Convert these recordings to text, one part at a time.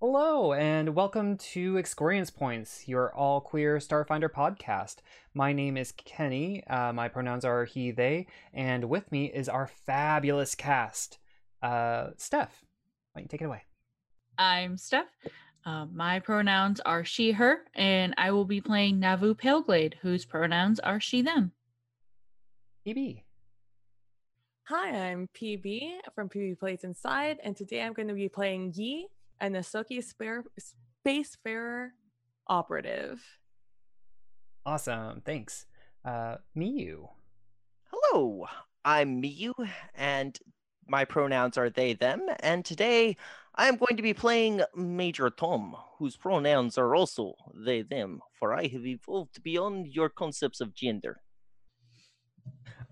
Hello, and welcome to Experience Points, your all queer Starfinder podcast. My name is Kenny. Uh, my pronouns are he, they, and with me is our fabulous cast. Uh, Steph, why don't you take it away? I'm Steph. Uh, my pronouns are she, her, and I will be playing Navu Paleglade, whose pronouns are she, them. PB. Hi, I'm PB from PB Plays Inside, and today I'm going to be playing Yi, an Ysoki spare, Spacefarer operative. Awesome, thanks. Uh, Miyu. Hello, I'm Miyu, and my pronouns are they, them, and today I am going to be playing Major Tom, whose pronouns are also they, them, for I have evolved beyond your concepts of gender.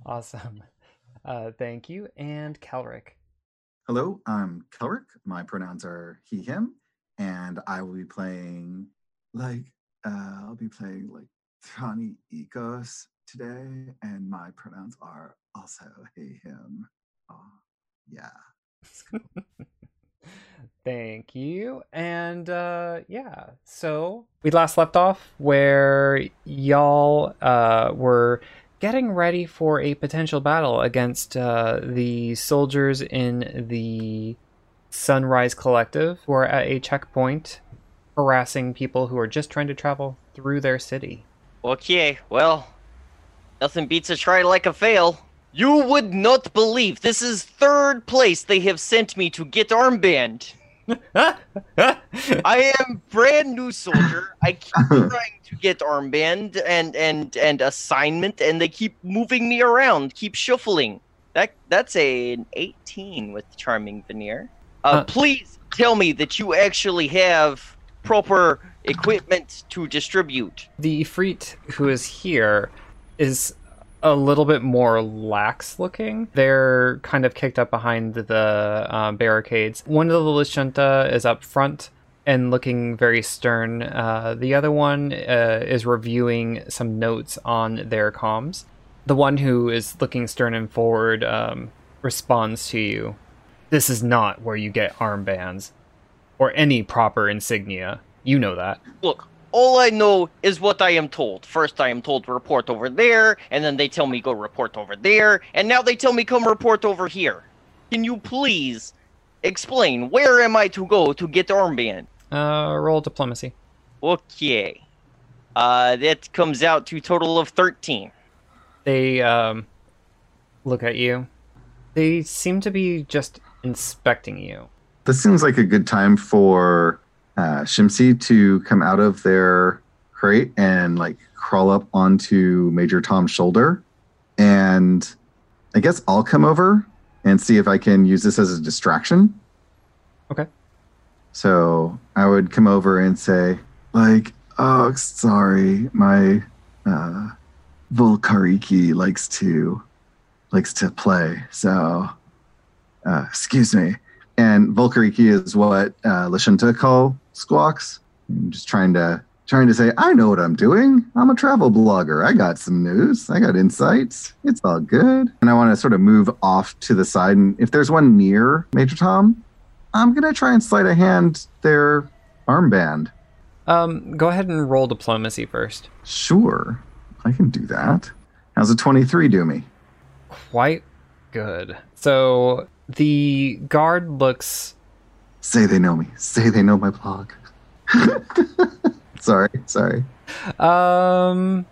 Awesome. Uh, thank you. And Calric. Hello, I'm Kelrick. My pronouns are he, him, and I will be playing like uh, I'll be playing like Thrani Ecos today, and my pronouns are also he, him. Oh, yeah. Thank you. And uh yeah, so we last left off where y'all uh were getting ready for a potential battle against uh the soldiers in the Sunrise Collective who are at a checkpoint harassing people who are just trying to travel through their city. Okay, well, nothing beats a try like a fail. You would not believe this is third place they have sent me to get armband. I am brand new soldier. I keep trying to get armband and and and assignment, and they keep moving me around, keep shuffling. That that's a, an 18 with charming veneer. Uh, Uh. please tell me that you actually have proper equipment to distribute. the Ifrit who is here is a little bit more lax looking. They're kind of kicked up behind the uh, barricades. One of the Lashunta is up front and looking very stern. Uh, the other one uh, is reviewing some notes on their comms. The one who is looking stern and forward um, responds to you. This is not where you get armbands or any proper insignia. You know that. Look, all I know is what I am told. First, I am told to report over there, and then they tell me go report over there, and now they tell me come report over here. Can you please explain where am I to go to get armband? Uh, roll diplomacy. Okay. Uh, that comes out to total of 13. They um, look at you. They seem to be just inspecting you. This seems like a good time for uh, Shimsi to come out of their crate and like crawl up onto Major Tom's shoulder. And I guess I'll come over and see if I can use this as a distraction. Okay. So I would come over and say, like, oh, sorry, my uh, Volkariki likes to likes to play. So, uh, excuse me. And Volkariki is what uh, Lashunta call squawks. I'm just trying to trying to say, I know what I'm doing. I'm a travel blogger. I got some news. I got insights. It's all good. And I want to sort of move off to the side. And if there's one near Major Tom, I'm gonna try and slide a hand their armband. Um, go ahead and roll diplomacy first. Sure, I can do that. How's a 23 do me? Quite good. So the guard looks. Say they know me. Say they know my blog. sorry, sorry. Um,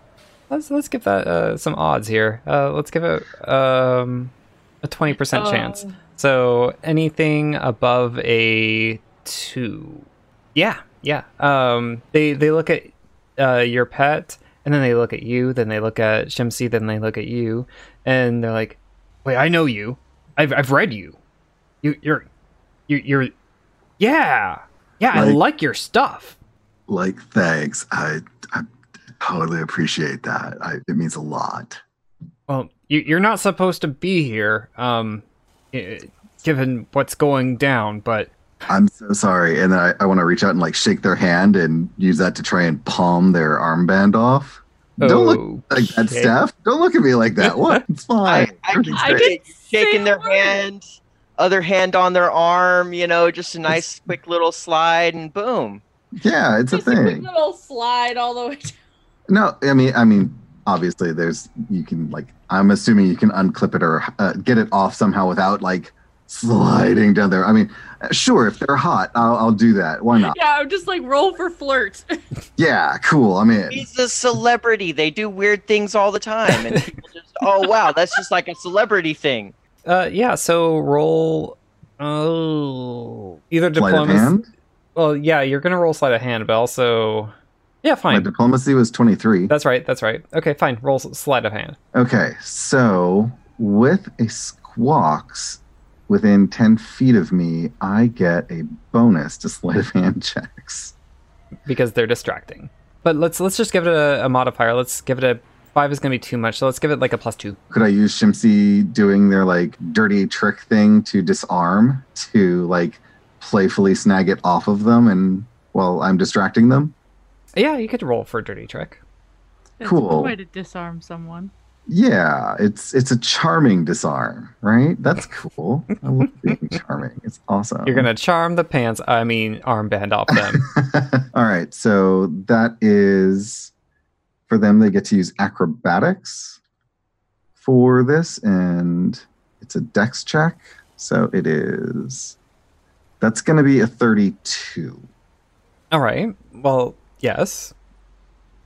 let's let's give that uh, some odds here. Uh, let's give it um a twenty percent chance. Oh. So anything above a two, yeah, yeah. Um, they they look at uh, your pet, and then they look at you, then they look at Shimsi, then they look at you, and they're like, "Wait, I know you. I've I've read you. You you're you you're yeah yeah. I Like- like your stuff." Like, thanks. I, I totally appreciate that. I, it means a lot. Well, you, you're not supposed to be here, um, given what's going down. But I'm so sorry. And then I, I want to reach out and like shake their hand and use that to try and palm their armband off. Don't look like that, Okay. Steph. Don't look at me like that. What? It's fine. I can Everything's I see shaking their Say a hand. Other hand on their arm, you know, just a nice quick little slide and boom. Yeah, it's a Just a quick thing. little slide all the way down. No, I mean, I mean, obviously, there's you can like. I'm assuming you can unclip it or uh, get it off somehow without like sliding down there. I mean, uh, sure, if they're hot, I'll, I'll do that. Why not? Yeah, I'm just like roll for flirt. Yeah, cool. I'm in. He's a celebrity. They do weird things all the time, and people just, oh wow, that's just like a celebrity thing. Uh, yeah. So roll. Oh, either Sleight of diplomacy. hand. Well, yeah, you're gonna roll sleight of hand, but also, yeah, fine. My fine. diplomacy was 23. That's right. That's right. Okay, fine. Roll s- sleight of hand. Okay, so with a squawks within 10 feet of me, I get a bonus to sleight of hand checks. because they're distracting. But let's let's just give it a, a modifier. Let's give it a five is gonna be too much, so let's give it like a plus two. Could I use Shimsy doing their like dirty trick thing to disarm to like playfully snag it off of them and while I'm distracting them? Yeah, you could roll for a dirty trick. That's Cool. one way to disarm someone. Yeah, it's it's a charming disarm, right? That's cool. I love being charming. It's awesome. You're gonna charm the pants, I mean armband off them. All right, so that is for them. They get to use acrobatics for this, and it's a dex check. So it is. That's going to be a 32. All right. Well, yes.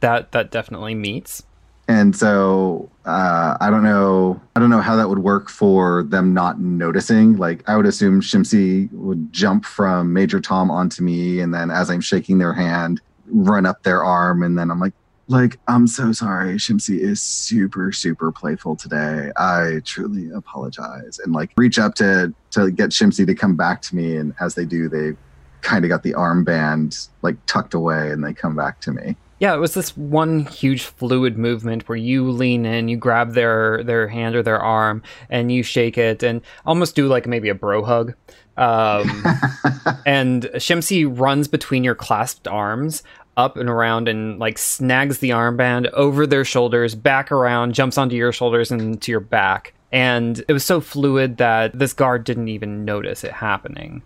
That that definitely meets. And so uh, I don't know. I don't know how that would work for them not noticing. Like I would assume Shimsy would jump from Major Tom onto me, and then as I'm shaking their hand, run up their arm, and then I'm like, like I'm so sorry. Shimsy is super super playful today. I truly apologize, and like reach up to to get Shimsy to come back to me, and as they do, they kind of got the armband like tucked away, and they come back to me. Yeah, it was this one huge fluid movement where you lean in, you grab their their hand or their arm, and you shake it, and almost do like maybe a bro hug. Um, and Shimsy runs between your clasped arms, up and around, and like snags the armband over their shoulders, back around, jumps onto your shoulders and to your back. And it was so fluid that this guard didn't even notice it happening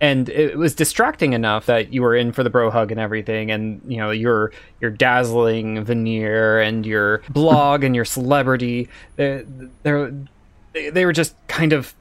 and it was distracting enough that you were in for the bro hug and everything and you know your your dazzling veneer and your blog and your celebrity they they they were just kind of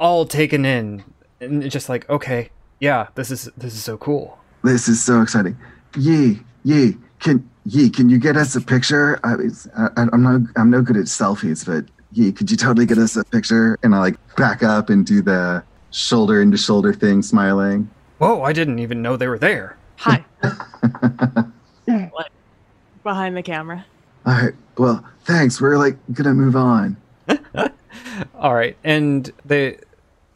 all taken in and just like okay yeah this is this is so cool This is so exciting. Yi, Yi, can Yi, can you get us a picture? I, I, I'm not, I'm no good at selfies, but Yi, could you totally get us a picture? And I like back up and do the shoulder into shoulder thing, smiling. whoa i didn't even know they were there Hi. Like, behind the camera. All right. Well, thanks. We're like gonna move on. all right and they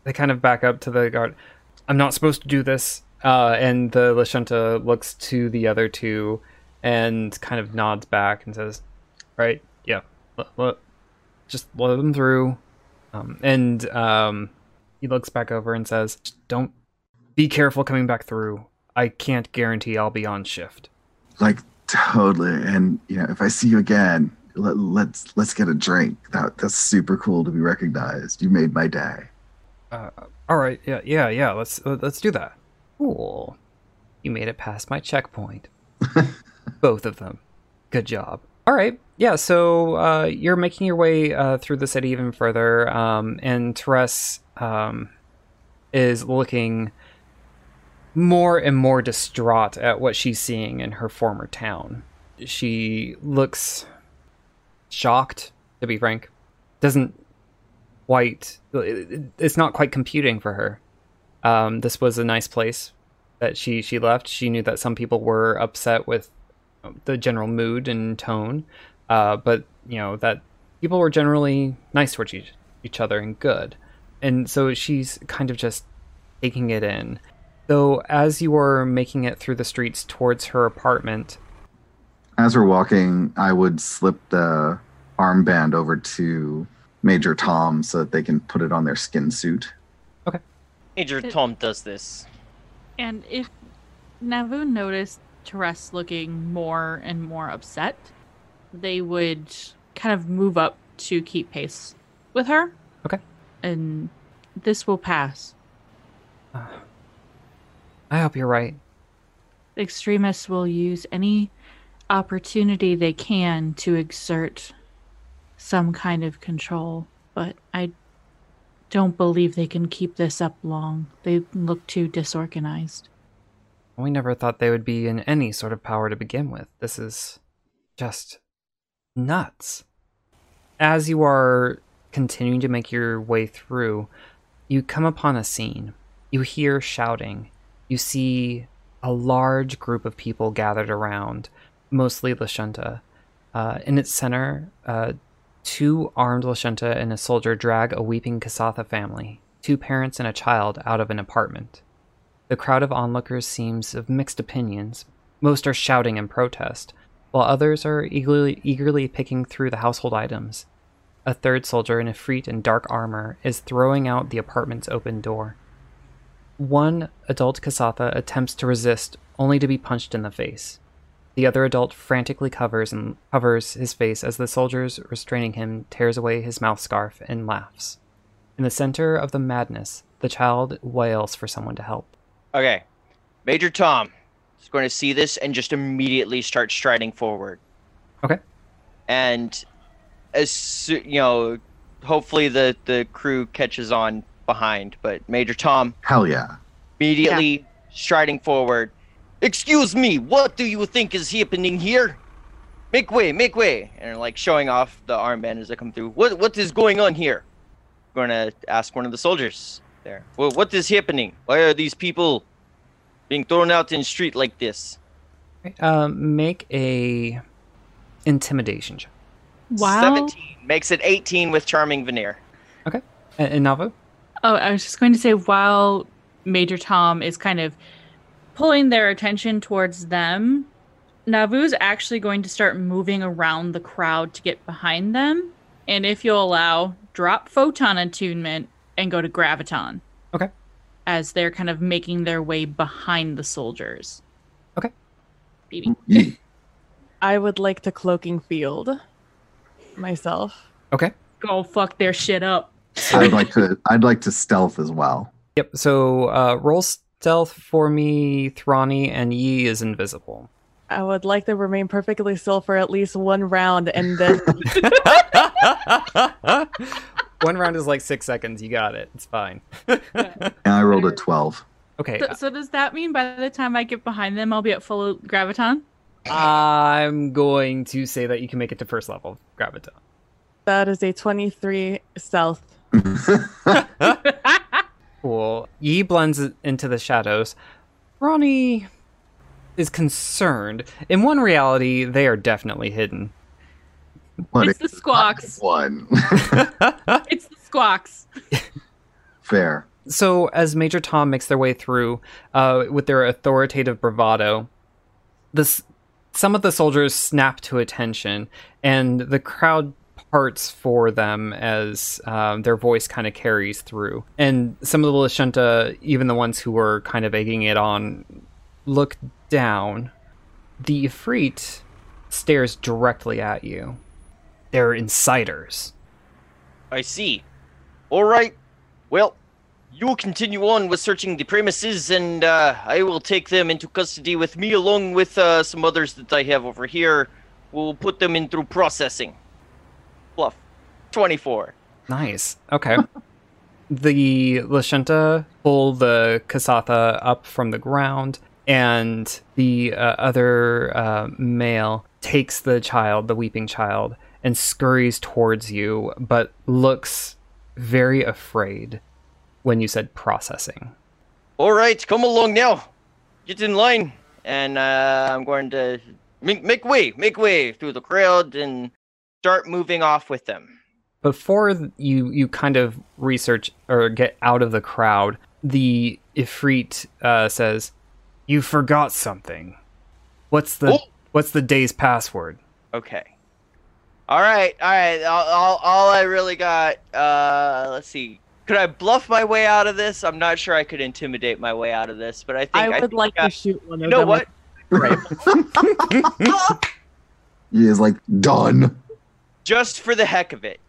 they kind of back up to the guard i'm not supposed to do this uh, and the lashunta looks to the other two and kind of nods back and says right yeah let, let- just let them through um, and um, he looks back over and says don't be careful coming back through i can't guarantee i'll be on shift Like totally. And you know, if I see you again, let, let's let's get a drink. That that's super cool to be recognized. You made my day. uh, all right yeah yeah yeah let's let's do that cool. You made it past my checkpoint. Both of them. Good job. All right. Yeah so uh, you're making your way uh, through the city even further um, and Therese um, is looking more and more distraught at what she's seeing in her former town. She looks shocked to be frank. Doesn't quite it's not quite computing for her um, this was a nice place that she she left. She knew that some people were upset with the general mood and tone uh, but you know that people were generally nice towards each, each other and good. And so she's kind of just taking it in. Though as you are making it through the streets towards her apartment As we're walking, I would slip the armband over to Major Tom so that they can put it on their skin suit. Major It- Tom does this. And if Navu noticed Therese looking more and more upset, they would kind of move up to keep pace with her. Okay. And this will pass. I hope you're right. Extremists will use any opportunity they can to exert some kind of control, but I don't believe they can keep this up long. They look too disorganized. We never thought they would be in any sort of power to begin with. This is just nuts. As you are continuing to make your way through, you come upon a scene. You hear shouting. You see a large group of people gathered around, mostly Lashunta. Uh, in its center, uh, two armed Lashunta and a soldier drag a weeping Kasatha family, two parents and a child, out of an apartment. The crowd of onlookers seems of mixed opinions. Most are shouting in protest, while others are eagerly, eagerly picking through the household items. A third soldier in Ifrit in dark armor is throwing out the apartment's open door. One adult Kasatha attempts to resist, only to be punched in the face. The other adult frantically covers and covers his face as the soldiers restraining him tears away his mouth scarf and laughs. In the center of the madness, the child wails for someone to help. Okay. Major Tom is going to see this and just immediately start striding forward. Okay. And as you know, hopefully the the crew catches on behind, but Major Tom Hell yeah. immediately striding forward. Excuse me, what do you think is happening here? Make way, make way, and like showing off the armband as I come through. What what is going on here? I'm going to ask one of the soldiers there. Well, what is happening? Why are these people being thrown out in the street like this? Um, make a intimidation check. Wow. 17 makes it 18 with charming veneer. And, and Navu? Oh, I was just going to say while Major Tom is kind of pulling their attention towards them, Navu's actually going to start moving around the crowd to get behind them. And if you'll allow, drop photon attunement and go to graviton. Okay. As they're kind of making their way behind the soldiers. Okay. PB. Ye- I would like to cloaking field myself. Okay. Go fuck their shit up. I'd like to. I'd like to stealth as well. Yep. So uh, roll stealth for me, Thrani, and Yi is invisible. I would like to remain perfectly still for at least one round and then One round is like six seconds. You got it. It's fine. And I rolled a twelve. okay. So, so does that mean by the time I get behind them, I'll be at full graviton? I'm going to say that you can make it to first level Graviton. that is a 23 stealth. Cool. Yi blends into the shadows. Ronnie is concerned. In one reality, they are definitely hidden. What it's the squawks. one. It's the squawks. Fair. so, as Major Tom makes their way through uh, with their authoritative bravado, this some of the soldiers snap to attention, and the crowd parts for them as um, their voice kind of carries through. And some of the Lashunta, even the ones who were kind of egging it on, look down. The Ifrit stares directly at you. They're insiders. I see. All right. Well, you continue on with searching the premises, and uh, I will take them into custody with me, along with uh, some others that I have over here. We'll put them in through processing. Bluff. 24. Nice. Okay. the Lashunta pull the Kasatha up from the ground, and the uh, other uh, male takes the child, the weeping child, and scurries towards you, but looks very afraid when you said processing. All right, come along now. Get in line, and uh, I'm going to make, make way, make way through the crowd, and start moving off with them. before you you kind of research or get out of the crowd, the Ifrit uh, says, "You forgot something. What's the Oh. what's the day's password?" Okay. All right, all right. All, all, all I really got. Uh, let's see. Could I bluff my way out of this? I'm not sure I could intimidate my way out of this, but I think I would think like I- to shoot one of You know them. what? with- He is like done. Just for the heck of it,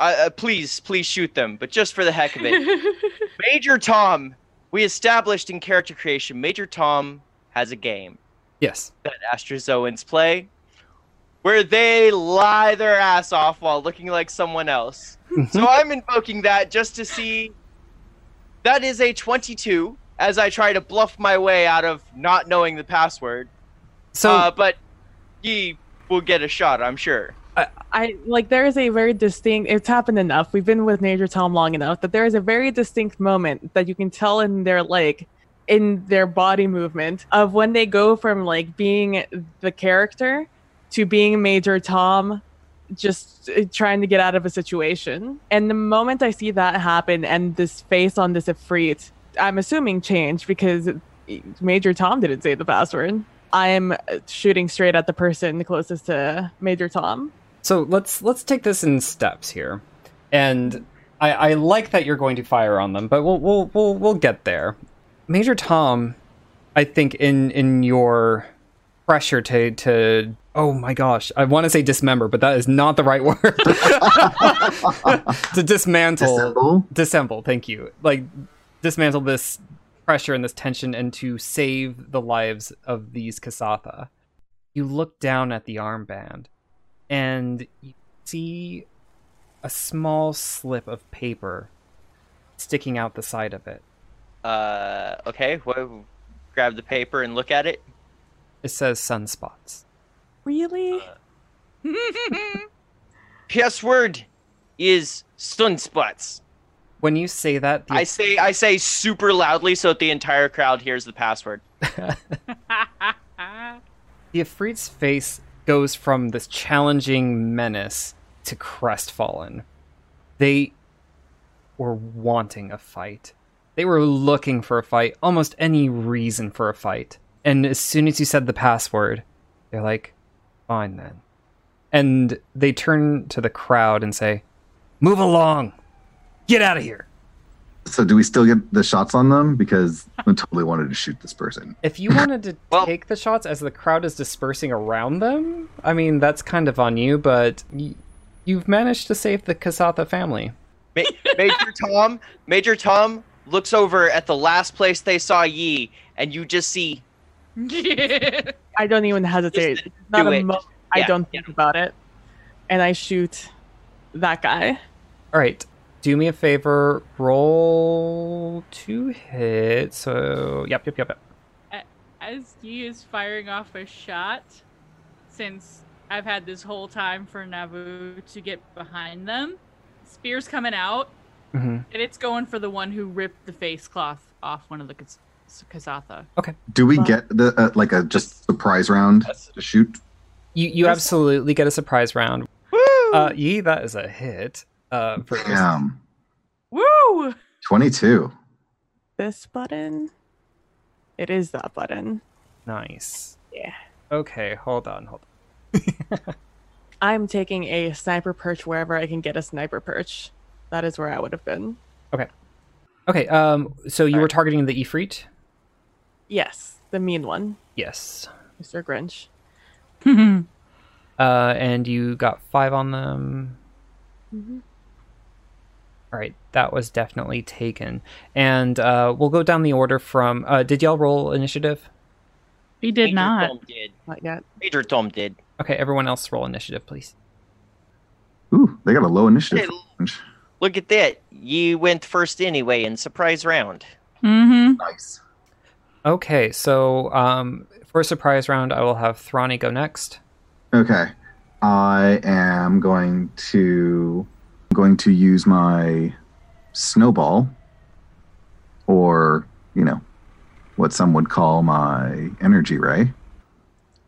uh, uh, please, please shoot them, but just for the heck of it. Major Tom, we established in character creation, Major Tom has a game Yes. that Astrazoans play where they lie their ass off while looking like someone else. So I'm invoking that just to see. That is a 22 as I try to bluff my way out of not knowing the password. So uh, but he will get a shot, I'm sure. I like there is a very distinct it's happened enough. We've been with Major Tom long enough that there is a very distinct moment that you can tell in their like in their body movement of when they go from like being the character to being Major Tom just uh, trying to get out of a situation. And the moment I see that happen and this face on this Ifrit, I'm assuming changed because Major Tom didn't say the password. I'm shooting straight at the person closest to Major Tom. So let's let's take this in steps here, and I, I like that you're going to fire on them, but we'll we'll we'll we'll get there. Major Tom, I think in in your pressure to to oh my gosh, I want to say dismember, but that is not the right word. to dismantle, Dissemble? dissemble. Thank you. Like dismantle this pressure and this tension, and to save the lives of these Kasatha. You look down at the armband and you see a small slip of paper sticking out the side of it. Uh, okay, well, grab the paper and look at it. It says sunspots. Really? Password is sunspots. When you say that, the, I say I say super loudly so that the entire crowd hears the password. the Ifrit's face goes from this challenging menace to crestfallen. They were wanting a fight. They were looking for a fight, almost any reason for a fight. And as soon as you said the password, they're like, fine then. And they turn to the crowd and say, move along. Get out of here. So do we still get the shots on them? Because I totally wanted to shoot this person. If you wanted to Well- take the shots as the crowd is dispersing around them, I mean, that's kind of on you, but y- you've managed to save the Kasatha family. Ma- Major Tom, Major Tom looks over at the last place they saw Yi, and you just see I don't even hesitate. Just Not do a it. mo- I don't think about it. And I shoot that guy. All right, do me a favor, roll two hits. So, yep, yep, yep, yep. As he is firing off a shot, since I've had this whole time for Navu to get behind them, spear's coming out, hmm and it's going for the one who ripped the face cloth off one of the Kas- Okay. Do we get the uh, like a just surprise round to shoot? You you absolutely get a surprise round. Woo! Uh, yee, that is a hit. Uh, for Damn, Woo! twenty-two. This button. It is that button. nice. Yeah. Okay, hold on, hold on. I'm taking a sniper perch wherever I can get a sniper perch. That is where I would have been. Okay. Okay, um, so you All were right. targeting the Ifrit? Yes, the mean one, Yes. Mr. Grinch. Uh, and you got five on them. Mm-hmm. All right, that was definitely taken. And uh, we'll go down the order from. Uh, did y'all roll initiative? he did Major not. Tom did. Not yet. Major Tom did. Okay, everyone else roll initiative, please. Ooh, they got a low initiative. Hey, Look at that. You went first anyway in surprise round. Mm-hmm. Nice. Okay, so um, for a surprise round, I will have Thrani go next. Okay, I am going to going to use my snowball, or you know, what some would call my energy ray,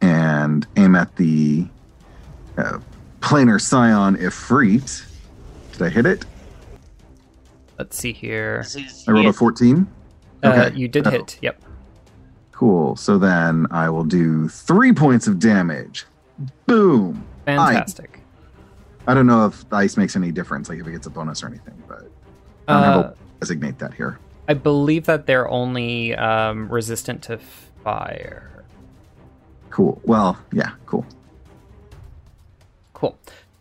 and aim at the uh, planar scion Ifrit. Did I hit it? Let's see here. I rolled a fourteen. Uh, Okay. you did Oh. hit. Yep. Cool. So then I will do three points of damage. Boom. Fantastic. I don't know if the ice makes any difference, like if it gets a bonus or anything, but I don't have Uh, a designate that here. I believe that they're only um, resistant to fire. Cool. Well, yeah, cool. Cool.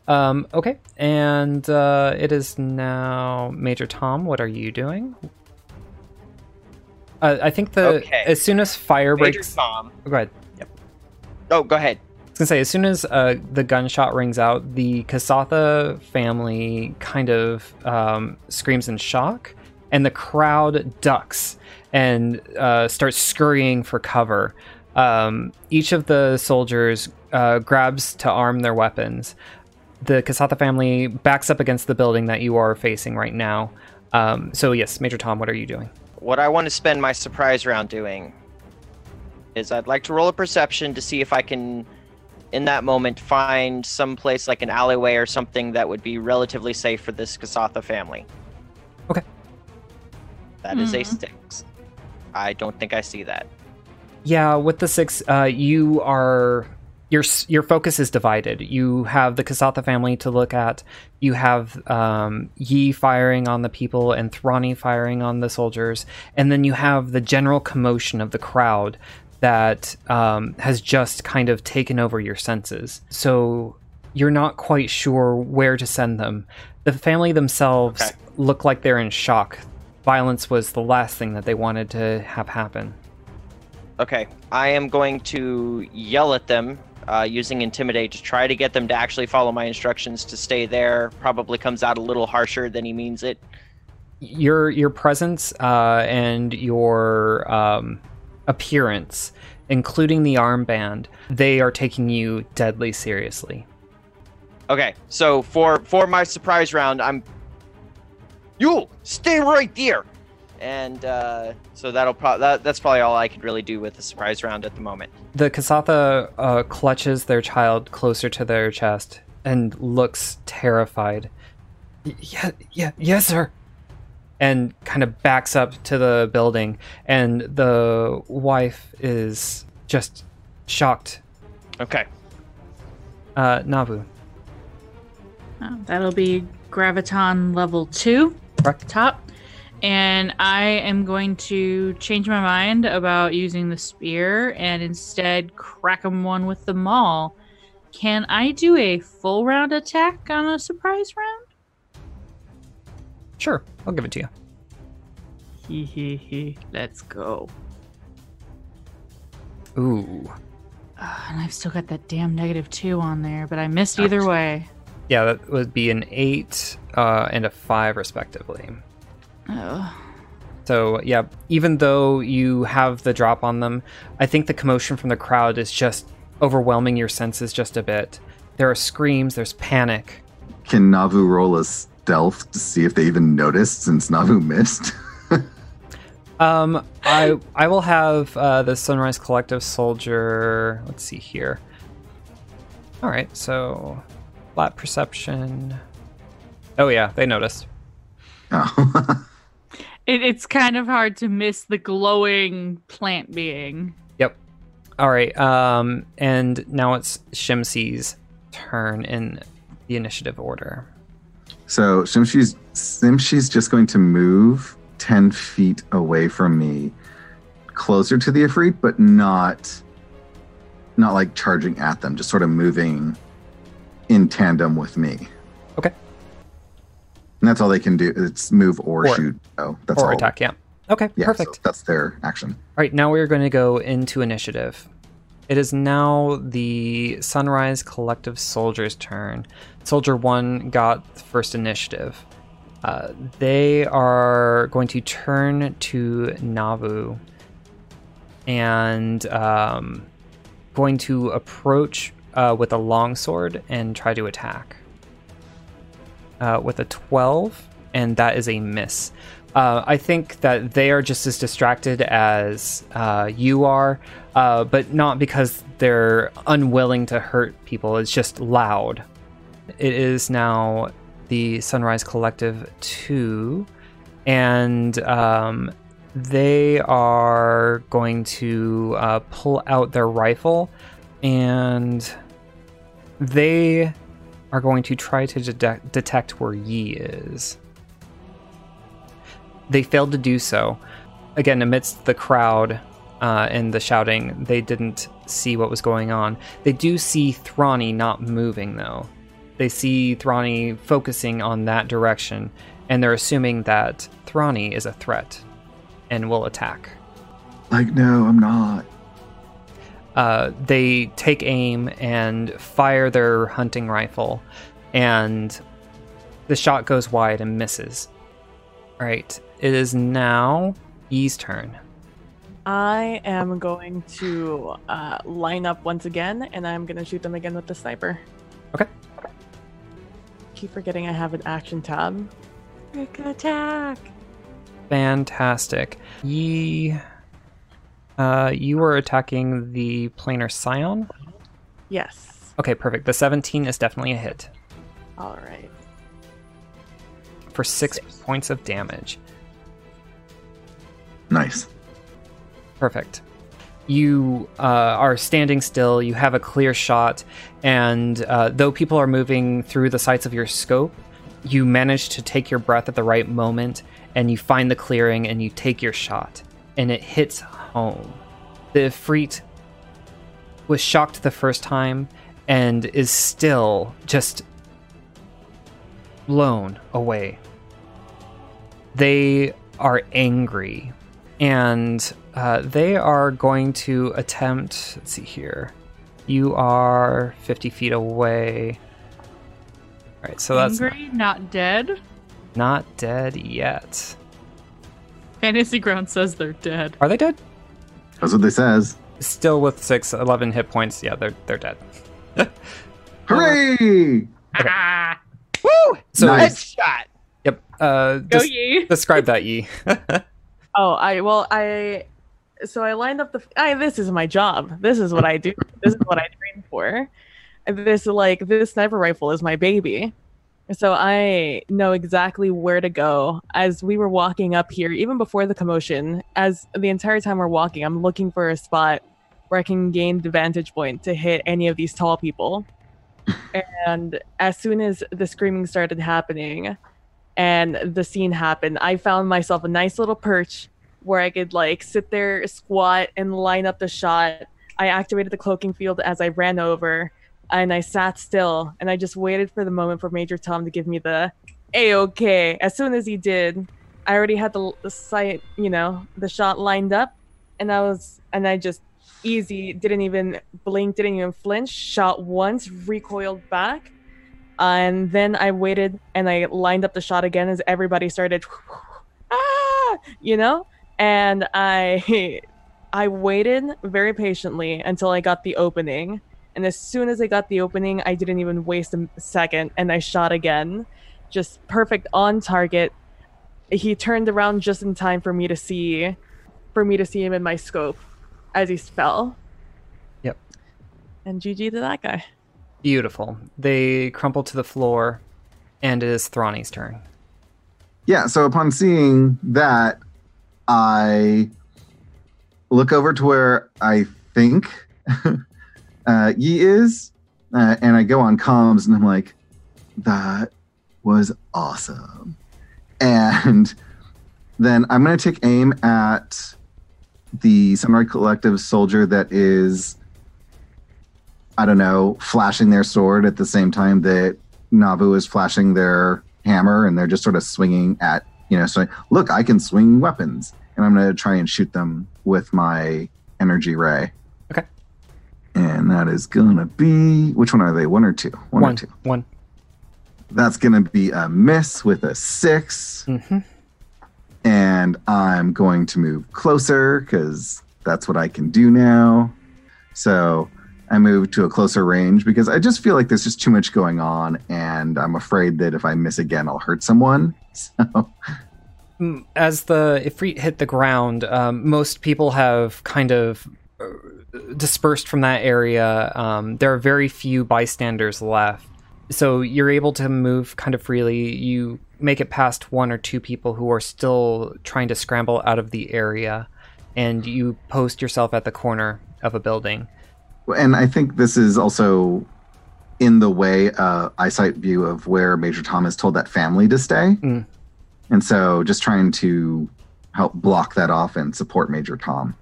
Um, okay, and uh, it is now Major Tom. What are you doing? Uh, I think the Okay. as soon as fire Major breaks. Tom. Go ahead. Yep. Oh, go ahead. I was gonna say, as soon as uh, the gunshot rings out, the Kasatha family kind of um, screams in shock, and the crowd ducks and uh, starts scurrying for cover. Um, each of the soldiers uh, grabs to arm their weapons. The Kasatha family backs up against the building that you are facing right now. Um, so, yes, Major Tom, what are you doing? What I want to spend my surprise round doing is I'd like to roll a perception to see if I can, in that moment, find some place like an alleyway or something that would be relatively safe for this Kasatha family. Okay. That is a Mhm. six. I don't think I see that. Yeah, with the six, uh, you are your your focus is divided. You have the Kasatha family to look at. You have um, Yi firing on the people and Thrani firing on the soldiers, and then you have the general commotion of the crowd that um, has just kind of taken over your senses. So you're not quite sure where to send them. The family themselves Okay. look like they're in shock. Violence was the last thing that they wanted to have happen. Okay, I am going to yell at them uh, using intimidate to try to get them to actually follow my instructions to stay there. Probably comes out a little harsher than he means it. your your presence uh, and your um, appearance, including the armband, they are taking you deadly seriously. Okay, so for for my surprise round, I'm you stay right there, and uh, so that'll pro- that, that's probably all I could really do with the surprise round at the moment. The Kasatha uh, clutches their child closer to their chest and looks terrified. "Y- Yeah, yeah, yes, sir. And kind of backs up to the building, and the wife is just shocked. Okay, Uh, Navu, Oh, that'll be graviton level two, Correct. top. And I am going to change my mind about using the spear and instead crack him one with the maul. Can I do a full round attack on a surprise round? Sure, I'll give it to you. Hee hee hee. Let's go. Ooh. Ah, and I've still got that damn negative two on there, but I missed either way. Yeah, that would be an eight uh, and a five, respectively. Oh. So, yeah, even though you have the drop on them, I think the commotion from the crowd is just overwhelming your senses just a bit. There are screams, there's panic. Can Navu roll a stealth to see if they even noticed since Navu missed? Um, I I will have uh, the Sunrise Collective Soldier. Let's see here. All right, so flat perception. Oh yeah, they noticed. oh. It, it's kind of hard to miss the glowing plant being. Yep. All right. Um, and now it's Shimsi's turn in the initiative order. So Shimshi's Shimshi's just going to move ten feet away from me, closer to the Ifrit, but not not like charging at them, just sort of moving in tandem with me. Okay. And that's all they can do. It's move or, Or- shoot. Oh, that's or all. attack. Yeah. Okay. Yeah, so perfect. that's their action. All right, now we're going to go into initiative. It is now the Sunrise Collective Soldiers' turn. Soldier 1 got the first initiative. Uh, they are going to turn to Navu and um, going to approach uh, with a longsword and try to attack. Uh, with a 12, and that is a miss. Uh, I think that they are just as distracted as uh, you are, uh, but not because they're unwilling to hurt people. It's just loud. It is now the Sunrise Collective 2, and um, they are going to uh, pull out their rifle and they are going to try to detect, detect where Yi is. They failed to do so. Again, amidst the crowd uh, and the shouting, they didn't see what was going on. They do see Thrani not moving, though. They see Thrani focusing on that direction, and they're assuming that Thrani is a threat and will attack. Like, no, I'm not. Uh, they take aim and fire their hunting rifle, and the shot goes wide and misses. All right, it is now Yi's turn. I am going to uh, line up once again, and I'm going to shoot them again with the sniper. Okay. Keep forgetting I have an action tab. Quick attack! Fantastic. Yi, uh, you were attacking the planar scion. Yes. Okay, perfect. The 17 is definitely a hit All right. for six, Six. points of damage. Nice. Perfect. You uh, are standing still, you have a clear shot, and uh, though people are moving through the sights of your scope, you manage to take your breath at the right moment and you find the clearing and you take your shot, and it hits home. The Ifrit was shocked the first time and is still just blown away. They are angry and uh, they are going to attempt. Let's see here. You are 50 feet away. All right, so that's Angry, not dead. not dead yet. Fantasy Ground says they're dead. Are they dead? That's what they says. Still with six, 11 hit points. Yeah, they're they're dead. Hooray! Ah, Woo! So Nice. Headshot. yep. Uh, go des- ye. describe that, Yi. Oh, I well, I so I lined up the. I this is my job. This is what I do. this is what I train for. This like this sniper rifle is my baby. So I know exactly where to go. As we were walking up here, even before the commotion, as the entire time we're walking, I'm looking for a spot where I can gain the vantage point to hit any of these tall people. and as soon as the screaming started happening, and the scene happened, I found myself a nice little perch where I could like sit there, squat, and line up the shot. I activated the cloaking field as I ran over, and I sat still, and I just waited for the moment for Major Tom to give me the a okay. As soon as he did, I already had the, the sight, you know, the shot lined up, and I was, and I just easy, didn't even blink, didn't even flinch, shot once, recoiled back, and then I waited and I lined up the shot again as everybody started, ah, you know, and I, I waited very patiently until I got the opening, and as soon as I got the opening, I didn't even waste a second, and I shot again, just perfect on target. He turned around just in time for me to see, for me to see him in my scope, as he fell. Yep. And GG to that guy. Beautiful. They crumple to the floor, and it is Thrani's turn. Yeah, so upon seeing that, I look over to where I think uh, Yi is, uh, and I go on comms, and I'm like, that was awesome. And then I'm going to take aim at the Samurai Collective soldier that is, I don't know, flashing their sword at the same time that Navu is flashing their hammer, and they're just sort of swinging at, you know, so look, I can swing weapons, and I'm going to try and shoot them with my energy ray. Okay. And that is going to be, which one are they? One or two? One, One. or two. One. That's going to be a miss with a six. Mm-hmm. And I'm going to move closer because that's what I can do now. So I move to a closer range because I just feel like there's just too much going on. And I'm afraid that if I miss again, I'll hurt someone. So As the Ifrit hit the ground, um, most people have kind of uh, dispersed from that area. Um, there are very few bystanders left. So you're able to move kind of freely. You make it past one or two people who are still trying to scramble out of the area, and you post yourself at the corner of a building. and I think this is also in the way uh, eyesight view of where Major Thomas told that family to stay. Mm. And so just trying to help block that off and support Major Tom.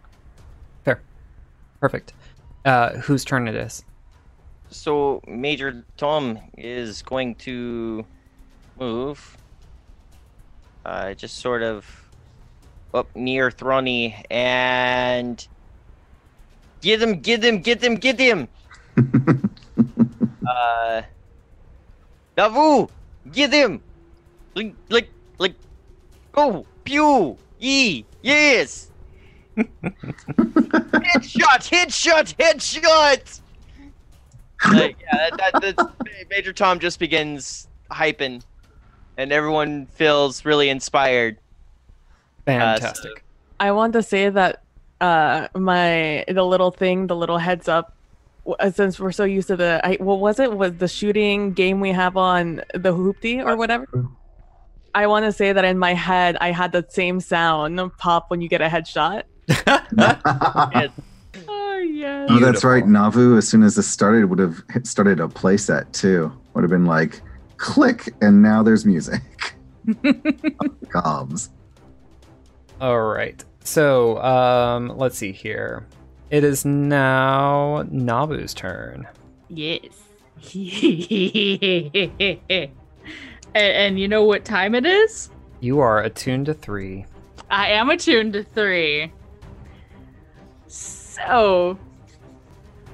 Fair. Perfect. Uh, whose turn it is? so Major Tom is going to move. Uh, just sort of up near Thrani and get him, get him, get him, get him. uh, Navu, get him. Like, like, like, go, pew, ye, yes. headshot, headshot, headshot. Like, yeah, that, that, that's, Major Tom just begins hyping, and everyone feels really inspired. Fantastic. I want to say that uh my the little thing, the little heads up uh, since we're so used to the I, what was it was the shooting game we have on the hoopty or whatever. I want to say that in my head I had the same sound pop when you get a headshot. Yes. Oh yes. Oh, that's right. Beautiful. Navu, as soon as this started, would have started a playset too. Would have been like, click, and now there's music. Gobs. All right. So, um, let's see here. It is now Navu's turn. Yes. and, and you know what time it is? You are attuned to three. I am attuned to three. So,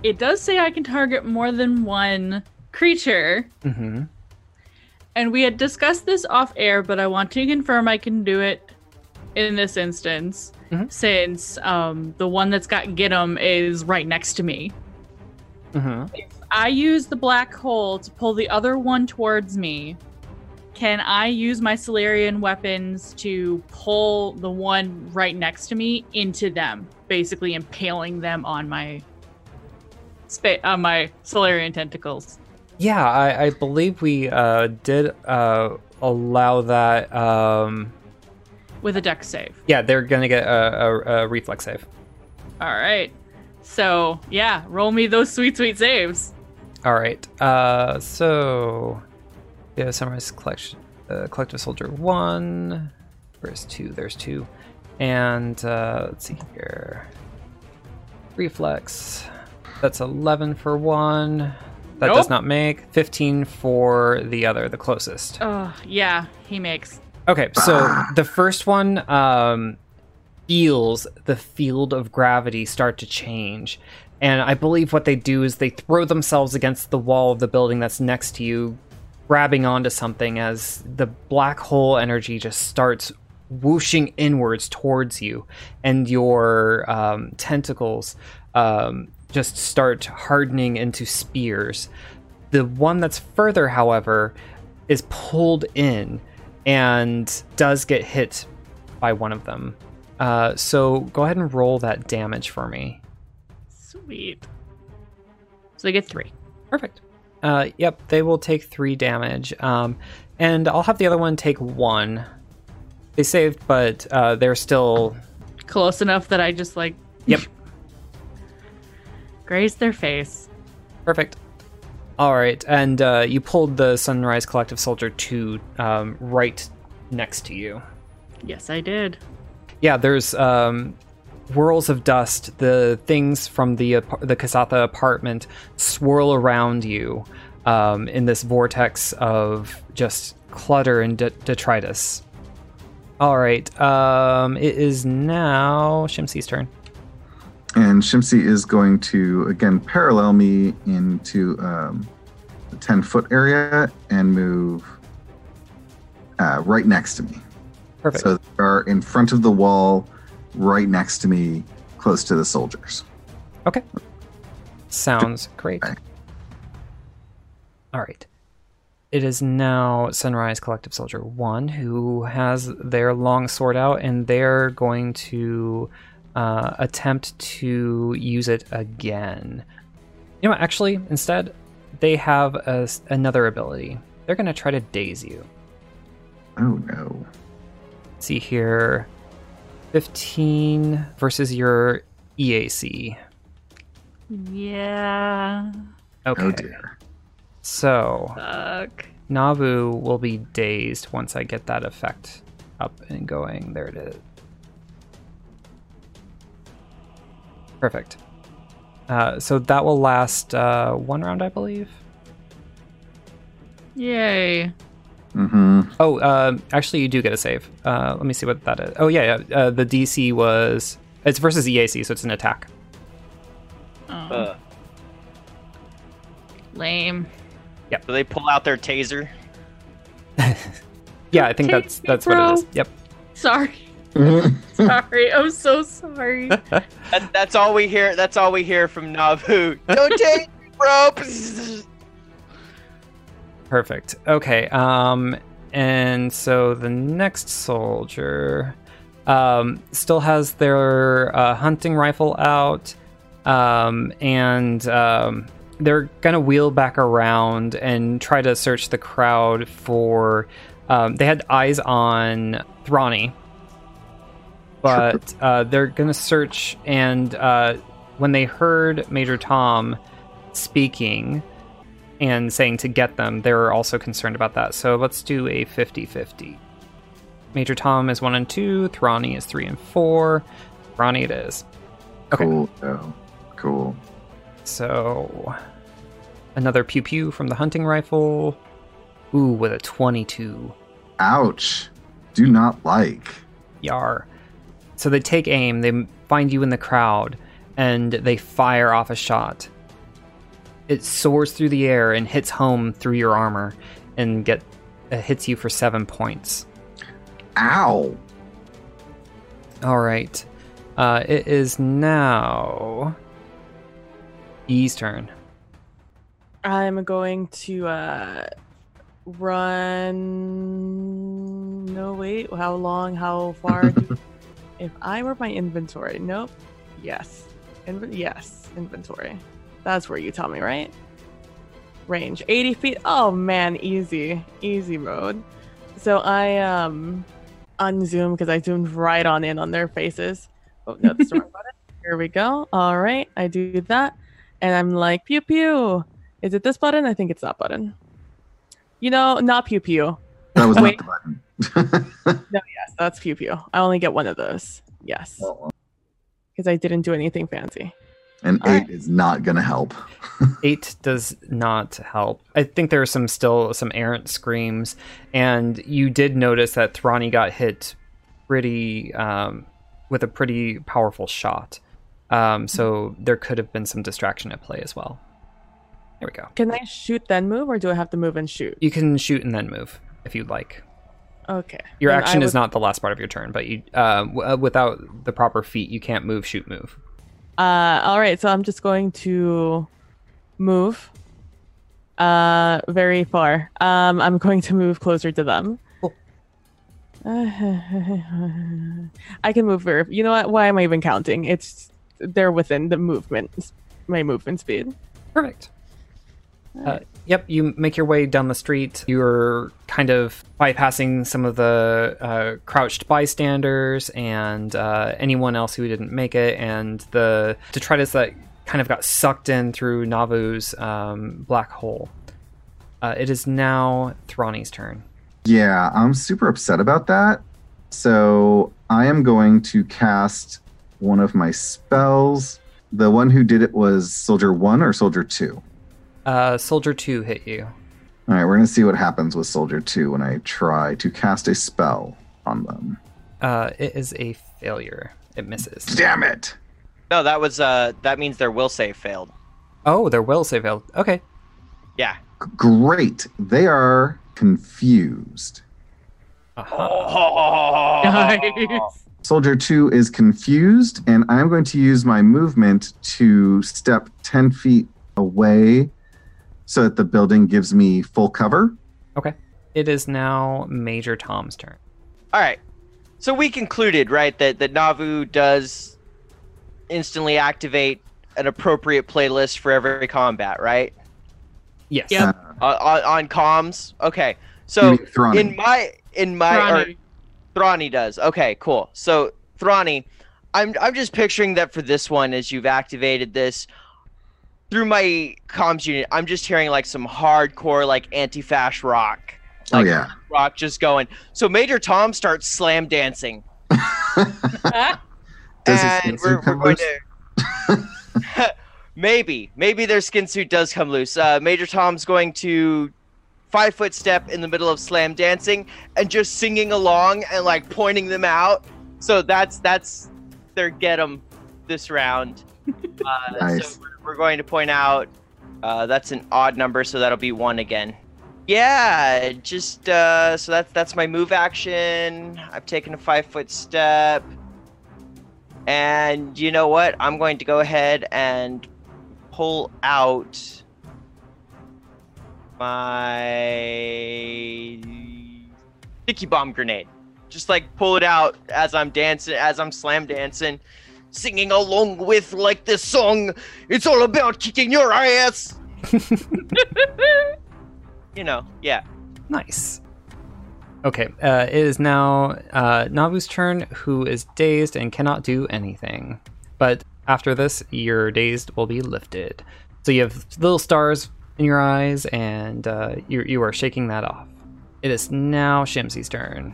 it does say I can target more than one creature. Mm-hmm. And we had discussed this off air, but I want to confirm I can do it in this instance, Mhm. since um, the one that's got get 'em is right next to me. Mm-hmm. I use the black hole to pull the other one towards me. Can I use my Solarian weapons to pull the one right next to me into them, basically impaling them on my spa- on my Solarian tentacles? Yeah, I, I believe we uh, did uh, allow that. Um, with a dex save. yeah, they're gonna get a, a, a reflex save. All right. So, yeah, roll me those sweet, sweet saves. All right. Uh, so yeah, summarize collection. Uh, collective soldier one. Where's two? There's two. And uh, let's see here. Reflex. That's 11 for one. That does not make 15 for the other, the closest. Oh, yeah, he makes. Okay, so the first one um, feels the field of gravity start to change. And I believe what they do is they throw themselves against the wall of the building that's next to you, grabbing onto something as the black hole energy just starts whooshing inwards towards you. And your um, tentacles um, just start hardening into spears. The one that's further, however, is pulled in and does get hit by one of them. Uh, so go ahead and roll that damage for me. Sweet. So they get three. Perfect. Uh, yep, they will take three damage. Um, and I'll have the other one take one. They saved, but uh, they're still. Close enough that I just like. Yep. graze their face. Perfect. All right, and uh, you pulled the Sunrise Collective Soldier 2 um, right next to you. Yes, I did. yeah, there's um, whirls of dust. The things from the the Kasatha apartment swirl around you um, in this vortex of just clutter and de- detritus. All right, um, it is now Shimsy's turn. And Shimsy is going to again parallel me into um, the 10 foot area and move uh, right next to me. Perfect. So they are in front of the wall, right next to me, close to the soldiers. Okay. Sounds great. Okay. All right. It is now Sunrise Collective Soldier 1 who has their long sword out, and they're going to uh, attempt to use it again. You know what? Actually, instead, they have a another ability. They're going to try to daze you. Oh no. see here 15 versus your EAC. Yeah. Okay. Oh dear. So, Fuck. Navu will be dazed once I get that effect up and going. There it is. Perfect. Uh, so that will last uh, one round, I believe. Yay. Mm-hmm. Oh, uh, actually, you do get a save. Uh, let me see what that is. Oh, yeah, yeah. Uh, the DC was it's versus EAC, so it's an attack. Oh, Uh, lame. do they pull out their taser? Yeah, I think Take that's me, that's what it is. Yep. Sorry. Sorry. I'm so sorry. That, that's all we hear. That's all we hear from Navu. Don't take me, bro. Perfect. Okay. Um, and so the next soldier um, still has their uh, hunting rifle out, um, and um, they're gonna wheel back around and try to search the crowd for. Um, they had eyes on Thrani, but uh, they're gonna search, and uh, when they heard Major Tom speaking and saying to get them, they're also concerned about that. So let's do a 50 50. Major Tom is 1 and 2, Thrani is 3 and 4. Thrani it is. Okay. Cool. Oh, cool. So another pew pew from the hunting rifle. Ooh, with a 22. Ouch. Do not like. Yar. So they take aim, they find you in the crowd, and they fire off a shot. It soars through the air and hits home through your armor and get uh, hits you for 7 points. Ow. All right. Uh, it is now Yi's turn. I'm going to uh run. No, wait. How long? How far? do- if I were my inventory, nope. Yes. Inven- yes. Inventory. That's where you tell me, right? Range 80 feet. Oh man, easy, easy mode. So I um unzoom because I zoomed right on in on their faces. Oh no, that's the wrong button. Here we go. All right, I do that, and I'm like pew pew. Is it this button? I think it's that button. You know, not pew pew. That was not the button. No, yes, that's pew pew. I only get one of those. Yes, because I didn't do anything fancy. And eight right. is not going to help. 8 does not help. I think there are some still some errant screams and you did notice that Thrani got hit pretty um, with a pretty powerful shot. Um, so there could have been some distraction at play as well. There we go. Can I shoot then move, or do I have to move and shoot? You can shoot and then move if you'd like. Okay. Your Then I action is not the last part of your turn, but you uh, w- uh, without the proper feat, you can't move, shoot, move. Uh, all right, so I'm just going to move uh very far. Um, I'm going to move closer to them. Cool. I can move very. You know what? Why am I even counting? It's they're within the movement, my movement speed. Perfect. Uh, yep, you make your way down the street. You're kind of bypassing some of the uh, crouched bystanders and uh, anyone else who didn't make it, and the detritus that kind of got sucked in through Navu's um, black hole. Uh, it is now Thrani's turn. Yeah, I'm super upset about that. So I am going to cast one of my spells. The one who did it was Soldier 1 or Soldier 2? Uh, Soldier 2 hit you. All right, we're going to see what happens with Soldier 2 when I try to cast a spell on them. Uh, it is a failure. It misses. Damn it! No, that was uh that means their will save failed. Oh, their will save failed. Okay. Yeah. G- Great. They are confused. Uh-huh. Nice. Soldier 2 is confused, and I'm going to use my movement to step 10 feet away so that the building gives me full cover. Okay. It is now Major Tom's turn. All right. So we concluded, right, that that Navu does instantly activate an appropriate playlist for every combat, right? Yes. Yep. Uh, on, on comms. Okay. So in my in my or, Ronnie. Thrani does. Okay, cool. So Thrani, I'm I'm just picturing that for this one as you've activated this through my comms unit, I'm just hearing like some hardcore like anti-fash rock. oh, Like yeah. rock just going. So Major Tom starts slam dancing. Does his and we're, suit we're come going loose? to Maybe, maybe their skin suit does come loose. Uh, Major Tom's going to five foot step in the middle of slam dancing and just singing along and like pointing them out. So that's that's their get get 'em this round. Uh, Nice. So we're- we're going to point out uh, that's an odd number, so that'll be one again. Yeah, just uh, so that's that's my move action. I've taken a five foot step, and you know what? I'm going to go ahead and pull out my sticky bomb grenade. Just like pull it out as I'm dancing, as I'm slam dancing, singing along with like this song. It's all about kicking your ass. you know, yeah. Nice. Okay, uh, it is now uh, Navu's turn, who is dazed and cannot do anything. But after this, your dazed will be lifted. So you have little stars in your eyes, and uh, you, you are shaking that off. It is now Shimsy's turn.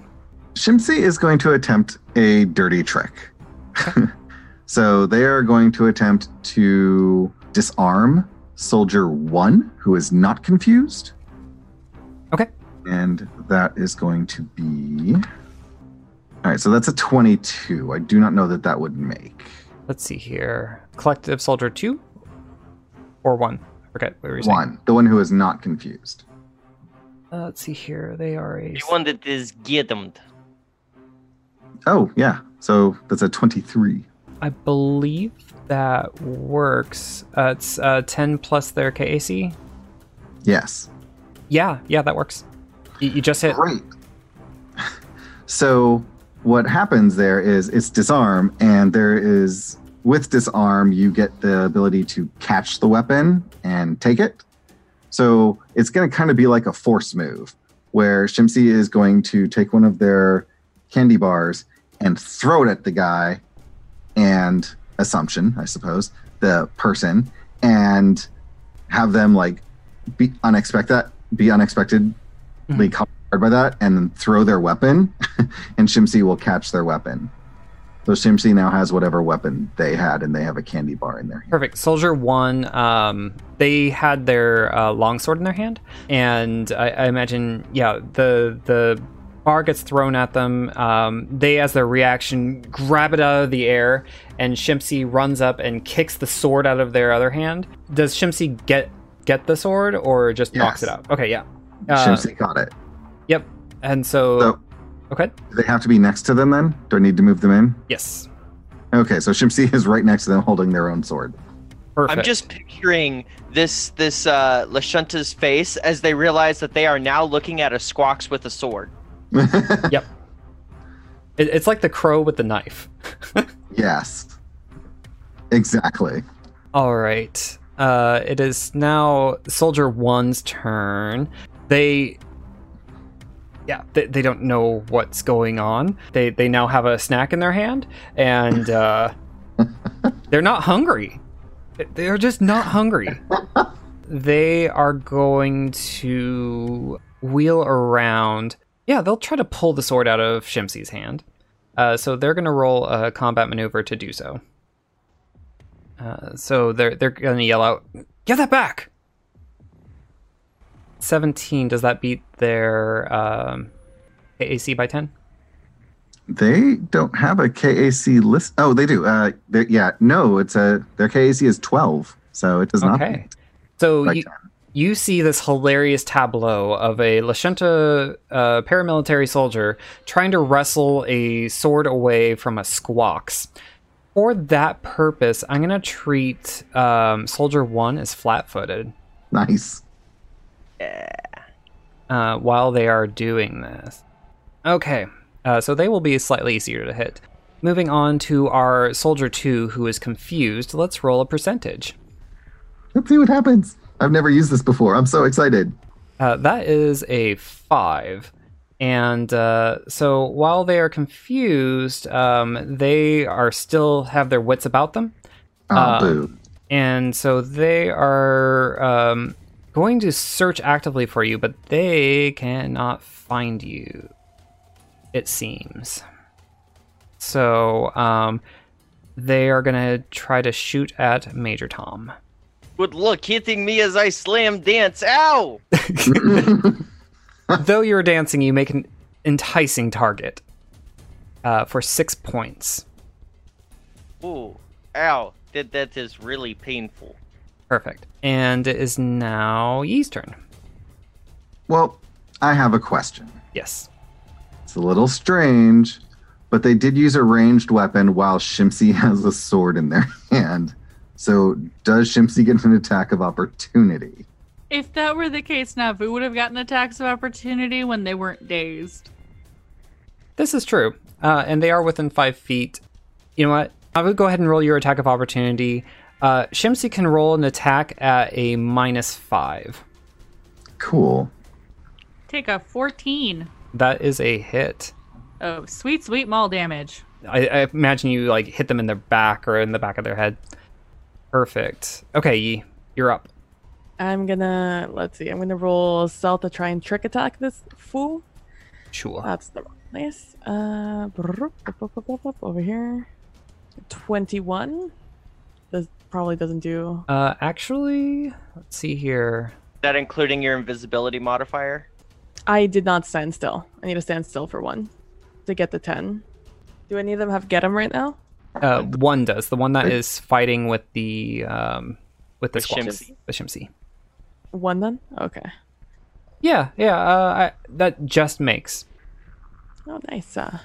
Shimsy is going to attempt a dirty trick. so they are going to attempt to disarm Soldier 1, who is not confused. Okay. And that is going to be. All right, so that's a 22. I do not know that that would make. Let's see here. Collective Soldier 2 or 1? I forget what you were saying. One, the one who is not confused. Uh, let's see here. They are a. The one that is giddemed. Oh, yeah. So that's a 23. I believe that works. Uh, it's uh, 10 plus their KAC. Yes. Yeah, yeah, that works. You, you just hit. Great. So what happens there is it's disarm, and there is with disarm you get the ability to catch the weapon and take it. So it's going to kind of be like a force move, where Shimsy is going to take one of their candy bars and throw it at the guy, and assumption, I suppose, the person, and have them like be unexpected, be unexpectedly caught by that, and then throw their weapon, and Shimsy will catch their weapon. So Shimsy now has whatever weapon they had, and they have a candy bar in their hand. Perfect. Soldier one, um, they had their uh, longsword in their hand, and I, I imagine, yeah, the the bar gets thrown at them. Um, they, as their reaction, grab it out of the air, and Shimsy runs up and kicks the sword out of their other hand. Does Shimsy get get the sword, or just knocks it out? Okay, yeah. Uh, Shimsy got it. Yep. And so, So okay, do they have to be next to them then? Do I need to move them in? yes, Okay, so Shimsy is right next to them holding their own sword. perfect. I'm just picturing this this uh, Lashunta's face as they realize that they are now looking at a Squawks with a sword. It, it's like the crow with the knife. yes. Exactly. All right. Uh, it is now Soldier One's turn. They, yeah, they, they don't know what's going on. They they now have a snack in their hand, and uh, they're not hungry. They're just not hungry. they are going to wheel around. Yeah, they'll try to pull the sword out of Shimsy's hand. Uh, so they're going to roll a combat maneuver to do so. Uh, so they're they're gonna yell out, "Get that back!" Seventeen. Does that beat their um, AAC by ten? They don't have a KAC list. Oh, they do. Uh, yeah, no, it's a their KAC is twelve, so it does not. Okay. So you, you see this hilarious tableau of a Lashunta uh, paramilitary soldier trying to wrestle a sword away from a squawks. For that purpose, I'm gonna treat um, Soldier One as flat-footed. Nice. uh, while they are doing this. Okay, uh, so they will be slightly easier to hit. Moving on to our soldier two, who is confused. Let's roll a percentage. Let's see what happens. I've never used this before. I'm so excited. Uh, that is a five. And uh, so while they are confused, um, they are still have their wits about them. Oh, Uh, boo. And so they are um, going to search actively for you, but they cannot find you, it seems. So um, they are going to try to shoot at Major Tom. Good luck hitting me as I slam dance. Ow! Though you're dancing, you make an enticing target uh, for six points. Ooh, ow. That, that is really painful. Perfect. And it is now Yi's turn. well, I have a question. Yes. It's a little strange, but they did use a ranged weapon while Shimsy has a sword in their hand. So does Shimsy get an attack of opportunity? If that were the case, Navu would have gotten attacks of opportunity when they weren't dazed. This is true. Uh, and they are within five feet. You know what? I would go ahead and roll your attack of opportunity. Uh, Shimsy can roll an attack at a minus five. Cool. Take a 14. That is a hit. Oh, sweet, sweet maul damage. I, I imagine you like hit them in their back or in the back of their head. Perfect. Okay, Yi, you're up. I'm gonna let's see. I'm gonna roll stealth to try and trick attack this fool. Sure. That's the wrong place. Uh, over here. Twenty-one. This probably doesn't do. Uh, actually, let's see here. that including your invisibility modifier? I did not stand still. I need to stand still for one to get the ten. Do any of them have get 'em right now? Uh, one does. The one that is fighting with the um, with the With squad- Shimsy. The Shimsy. One then. Okay. Yeah, yeah. Uh, I, that just makes. Oh, nice. Uh,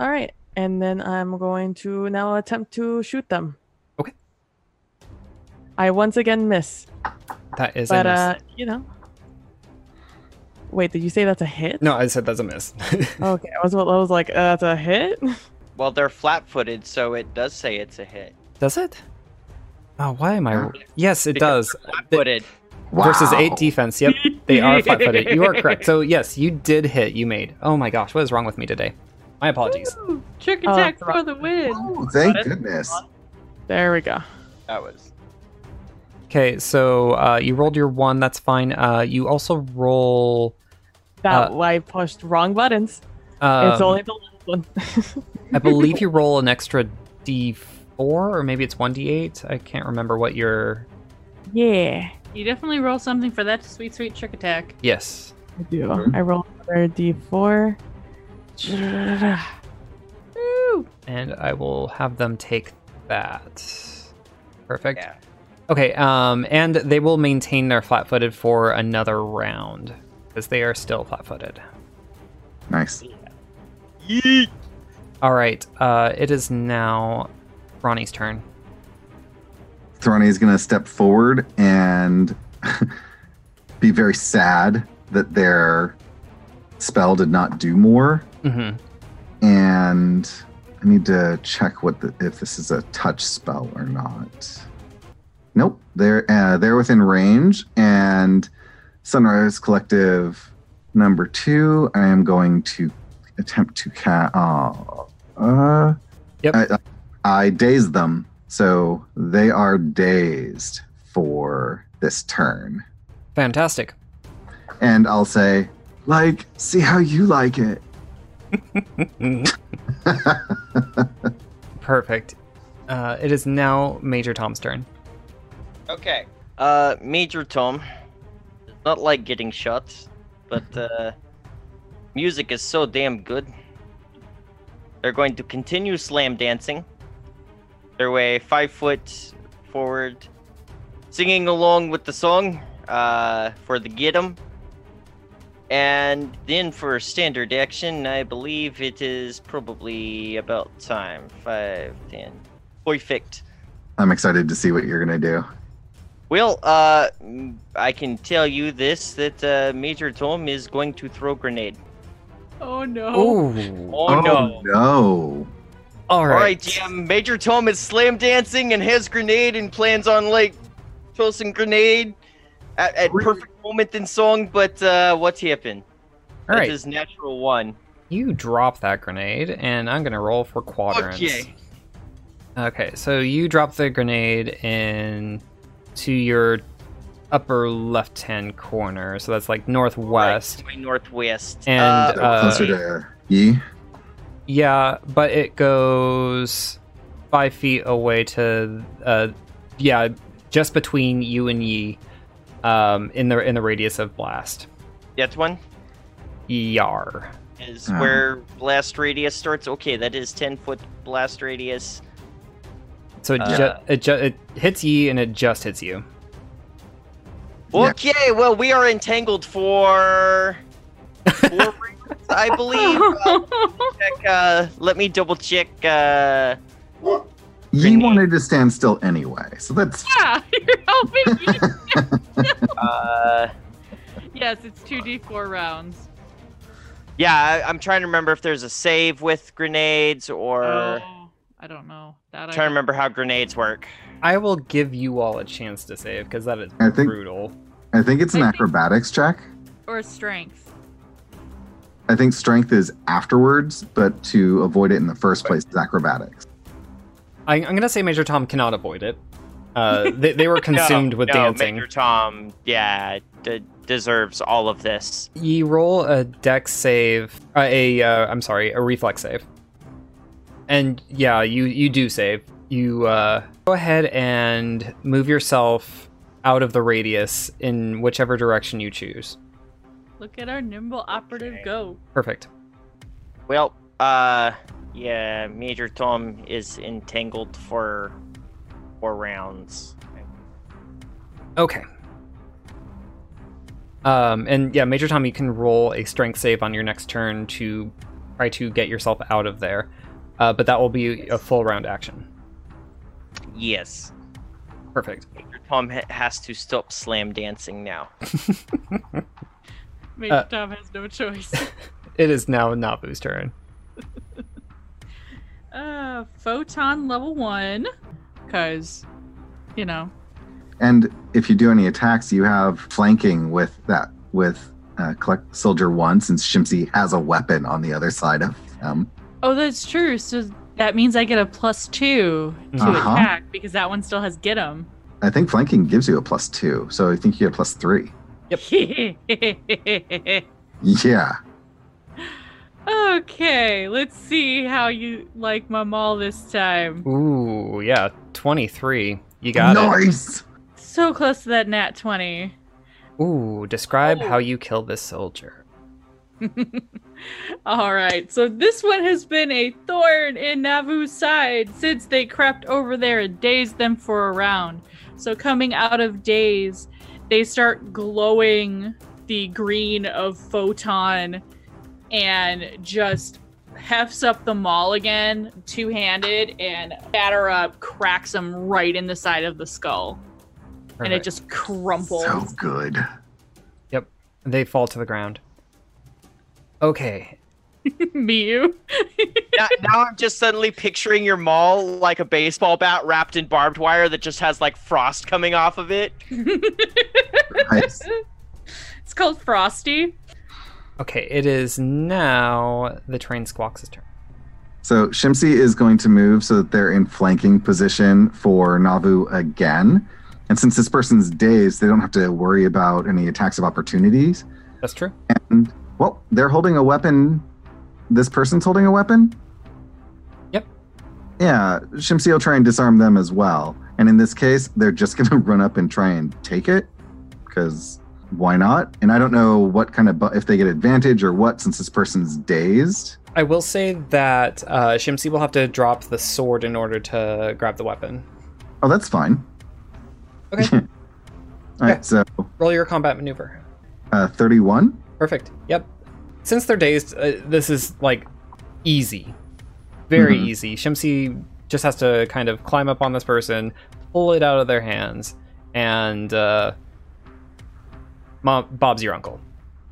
all right, and then I'm going to now attempt to shoot them. Okay. I once again miss, That is but a miss. uh, you know. Wait, did you say that's a hit? no, I said that's a miss. Okay, I was I was like, uh, that's a hit. Well, they're flat-footed, so it does say it's a hit. does it? Oh, why am I? Yes, it Because does. Flat-footed. Versus Wow. eight defense. Yep, they are flat-footed. You are correct. So yes, you did hit. You made. Oh my gosh, what is wrong with me today? My apologies. Ooh, trick Oh, attack that's for the win. Oh, thank Got goodness. There we go. That was. Okay, so uh, you rolled your one. That's fine. Uh, you also roll. That Uh, I pushed wrong buttons. Um, it's only the last one. I believe you roll an extra d4, or maybe it's one d8. I can't remember what your. yeah, You definitely roll something for that sweet, sweet trick attack. Yes. I do. I roll another d4. And I will have them take that. Perfect. Yeah. Okay, um, and they will maintain their flat-footed for another round because they are still flat-footed. Nice. Yeet. All right, uh, it is now Thrani's turn. Thrani is going to step forward and be very sad that their spell did not do more. hmm And I need to check what the, if this is a touch spell or not. Nope, they're uh, they're within range. And Sunrise Collective number two, I am going to attempt to cast. Oh, uh, Yep. I, I dazed them, so they are dazed for this turn. Fantastic. And I'll say, like, see how you like it. Perfect. Uh, it is now Major Tom's turn. Okay. Uh, Major Tom. Does not like getting shot, but uh, music is so damn good. They're going to continue slam dancing. Their way five foot forward, singing along with the song uh, for the get 'em. And then for standard action, I believe it is probably about time. Five, ten. Perfect. I'm excited to see what you're going to do. Well, uh, I can tell you this that uh, Major Tom is going to throw grenade. Oh no. Ooh. Oh, no! no. All All right. right, GM. Major Tom is slam dancing and has grenade and plans on like tossing grenade at, at perfect moment in song. But uh, what's happened? All That right. is natural one. You drop that grenade, and I'm gonna roll for quadrants. Okay. Okay, so you drop the grenade in to your upper left-hand corner, so that's like northwest. Right, northwest. And, uh, Uh, closer to Yi. Yeah, but it goes five feet away to, uh, yeah, just between you and Yi, um, in the in the radius of blast. That one Yar. is Ah. where blast radius starts. Okay, that is 10 foot blast radius. So it, Uh, ju- it, ju- it hits Yi and it just hits you. Yeah. Okay, well, we are entangled for four rounds, I believe. Uh, check, uh, let me double check. Uh, Ye Grenade. wanted to stand still anyway, so that's yeah, you're helping me. uh, yes, it's 2d4 rounds. yeah, I, I'm trying to remember if there's a save with grenades or. Oh, I don't know. That I trying to remember how grenades work. I will give you all a chance to save because that is I think- brutal. I think it's an I think- acrobatics check. Or strength. I think strength is afterwards, but to avoid it in the first place is acrobatics. I, I'm gonna say Major Tom cannot avoid it. Uh, they, they were consumed no, with no, dancing. Major Tom, yeah, d- deserves all of this. You roll a dex save, uh, a uh, I'm sorry, a reflex save, and yeah, you you do save. You uh, go ahead and move yourself out of the radius in whichever direction you choose. Look at our nimble operative Okay. go. Perfect. Well, uh, yeah, Major Tom is entangled for four rounds. Okay. Um, and yeah, Major Tom, you can roll a strength save on your next turn to try to get yourself out of there. Uh, but that will be a full round action. Yes, Perfect. Major Tom ha- has to stop slam dancing now. Major Uh, Tom has no choice. It is now Navu's turn. uh, photon level one. Because, you know. And if you do any attacks, you have flanking with that with uh, collect soldier one, since Shimsy has a weapon on the other side of them. Oh, that's true. So that means I get a plus two to Uh-huh. attack because that one still has get him. I think flanking gives you a plus two, so I think you get a plus three. Yeah. okay, let's see how you like my maul this time. Ooh, yeah, 23. You got it. nice. So close to that nat 20. Ooh, describe Oh. how you kill this soldier. All right, so this one has been a thorn in Navu's side since they crept over there and dazed them for a round. So, coming out of daze, they start glowing the green of photon and just hefts up the maul again, two handed, and batter up, cracks him right in the side of the skull. And it just crumples. So good. Yep. They fall to the ground. Okay. Miyu. now, now I'm just suddenly picturing your maul like a baseball bat wrapped in barbed wire that just has like frost coming off of it. Nice. It's called Frosty. Okay, it is now the train squawks' turn. So Shimsy is going to move so that they're in flanking position for Navu again. And since this person's dazed, they don't have to worry about any attacks of opportunities. That's true. And well, they're holding a weapon. This person's holding a weapon. Yep. Yeah, Shimsy will try and disarm them as well. And in this case, they're just going to run up and try and take it because why not? And I don't know what kind of bu- if they get advantage or what since this person's dazed. I will say that uh, Shimsy will have to drop the sword in order to grab the weapon. Oh, that's fine. Okay. All right, Yeah. so Roll your combat maneuver. uh, 31. Perfect. Yep. Since they're dazed, uh, this is like easy. Very Mhm. easy. Shimsy just has to kind of climb up on this person, pull it out of their hands, and uh, Mom, Bob's your uncle.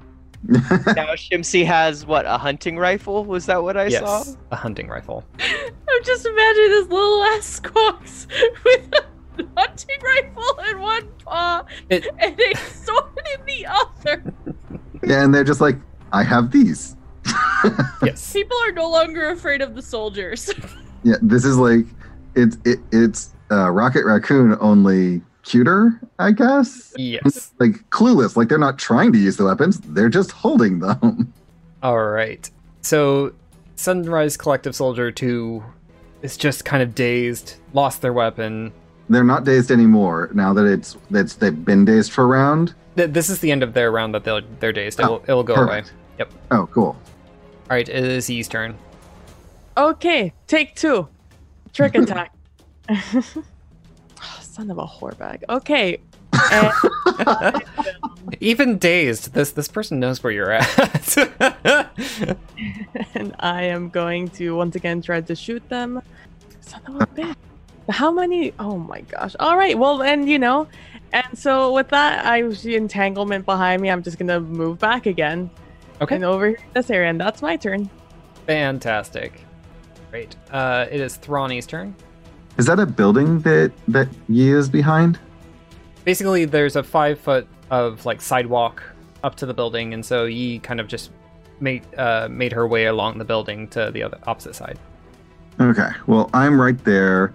now Shimsy has what a hunting rifle? Was that what I yes, saw? a hunting rifle. I'm just imagining this little ass squawks with a hunting rifle in one paw It- and a sword in the other. Yeah, and they're just like, I have these. Yes. People are no longer afraid of the soldiers. Yeah, this is like it's it, it's uh, Rocket Raccoon only cuter, I guess. yes. Like clueless, like they're not trying to use the weapons; they're just holding them. All right. So, Sunrise Collective Soldier 2 is just kind of dazed, lost their weapon, they're not dazed anymore now that it's that's they've been dazed for a round. Th- This is the end of their round that they'll, they're dazed. It Oh, will, it will go perfect. away. Yep. Oh, cool. All right, it is Yi's turn. Okay, take two. Trick attack. Oh, son of a whore bag. Okay. And, Even dazed, this this person knows where you're at. and I am going to once again try to shoot them. Son of a bitch. How many? Oh my gosh. All right. Well, and you know, and so with that, I see entanglement behind me. I'm just gonna move back again okay. and over here this area, and that's my turn. Fantastic. Great. Uh, it is Thrani's turn. Is that a building that that Yi is behind? Basically, there's a five foot of like sidewalk up to the building, and so Yi kind of just made uh, made her way along the building to the other opposite side. Okay. Well, I'm right there,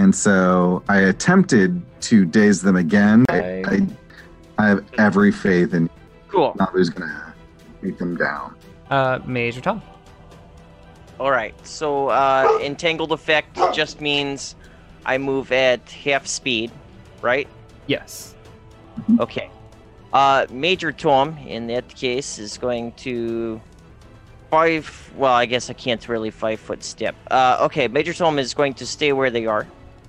and so I attempted to daze them again. I, I, I have every faith in Cool. Navu's gonna beat them down. Uh, Major Tom. All right. So uh, entangled effect just means I move at half speed, right? Yes. Okay. Uh, Major Tom, in that case, is going to five. Well, I guess I can't really five foot step. Uh, okay. Major Tom is going to stay where they are.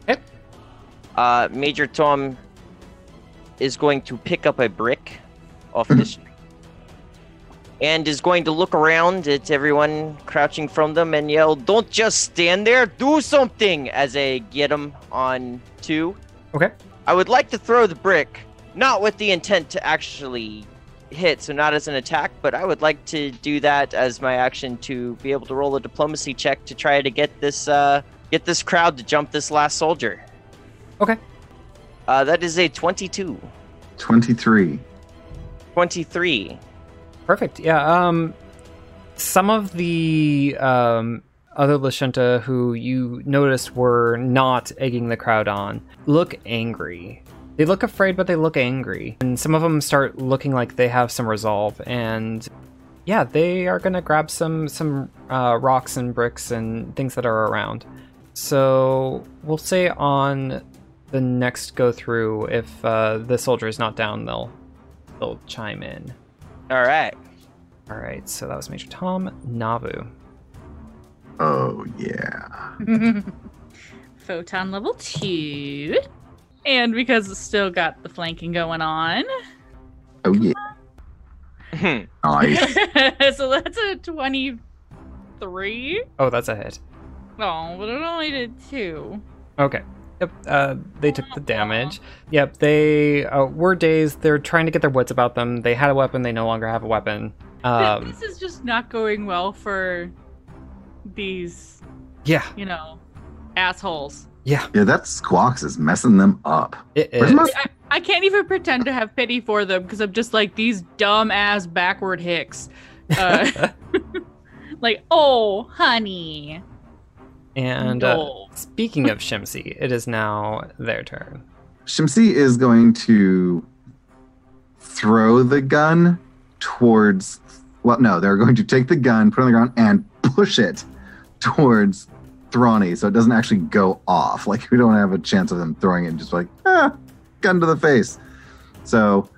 Yep. Uh, Major Tom is going to pick up a brick off the street and is going to look around at everyone crouching from them and yell, "Don't just stand there! Do something!" As I get him on two. Okay. I would like to throw the brick, not with the intent to actually hit, so not as an attack, but I would like to do that as my action to be able to roll a diplomacy check to try to get this uh, get this crowd to jump this last soldier. Okay. Uh, that is a 22. Twenty-three. 23. Perfect. Yeah. Um, some of the um, other Lashunta who you noticed were not egging the crowd on look angry. They look afraid, but they look angry. And some of them start looking like they have some resolve. And yeah, they are gonna grab some some uh, rocks and bricks and things that are around. So we'll say on the next go through, if uh, the soldier is not down, they'll they'll chime in. All right. All right, so that was Major Tom Navu. Oh yeah. Photon level two. And because it's still got the flanking going on. Oh yeah. Nice. so that's a 23. Oh, that's a hit. Oh, but it only did two. Okay. Yep. Uh, they took the damage. Yep. They uh, were dazed. They're trying to get their wits about them. They had a weapon. They no longer have a weapon. Um, this is just not going well for these, yeah. you know, assholes. Yeah. yeah, that Squawks is messing them up. It Where's is. my- I, I can't even pretend to have pity for them because I'm just like these dumb ass backward hicks. Uh, like, oh, honey. And uh, speaking of Shimsy, it is now their turn. Shimsy is going to throw the gun towards. Well, no, they're going to take the gun, put it on the ground, and push it towards Thrani, so it doesn't actually go off. Like we don't have a chance of them throwing it and just like ah, gun to the face. So,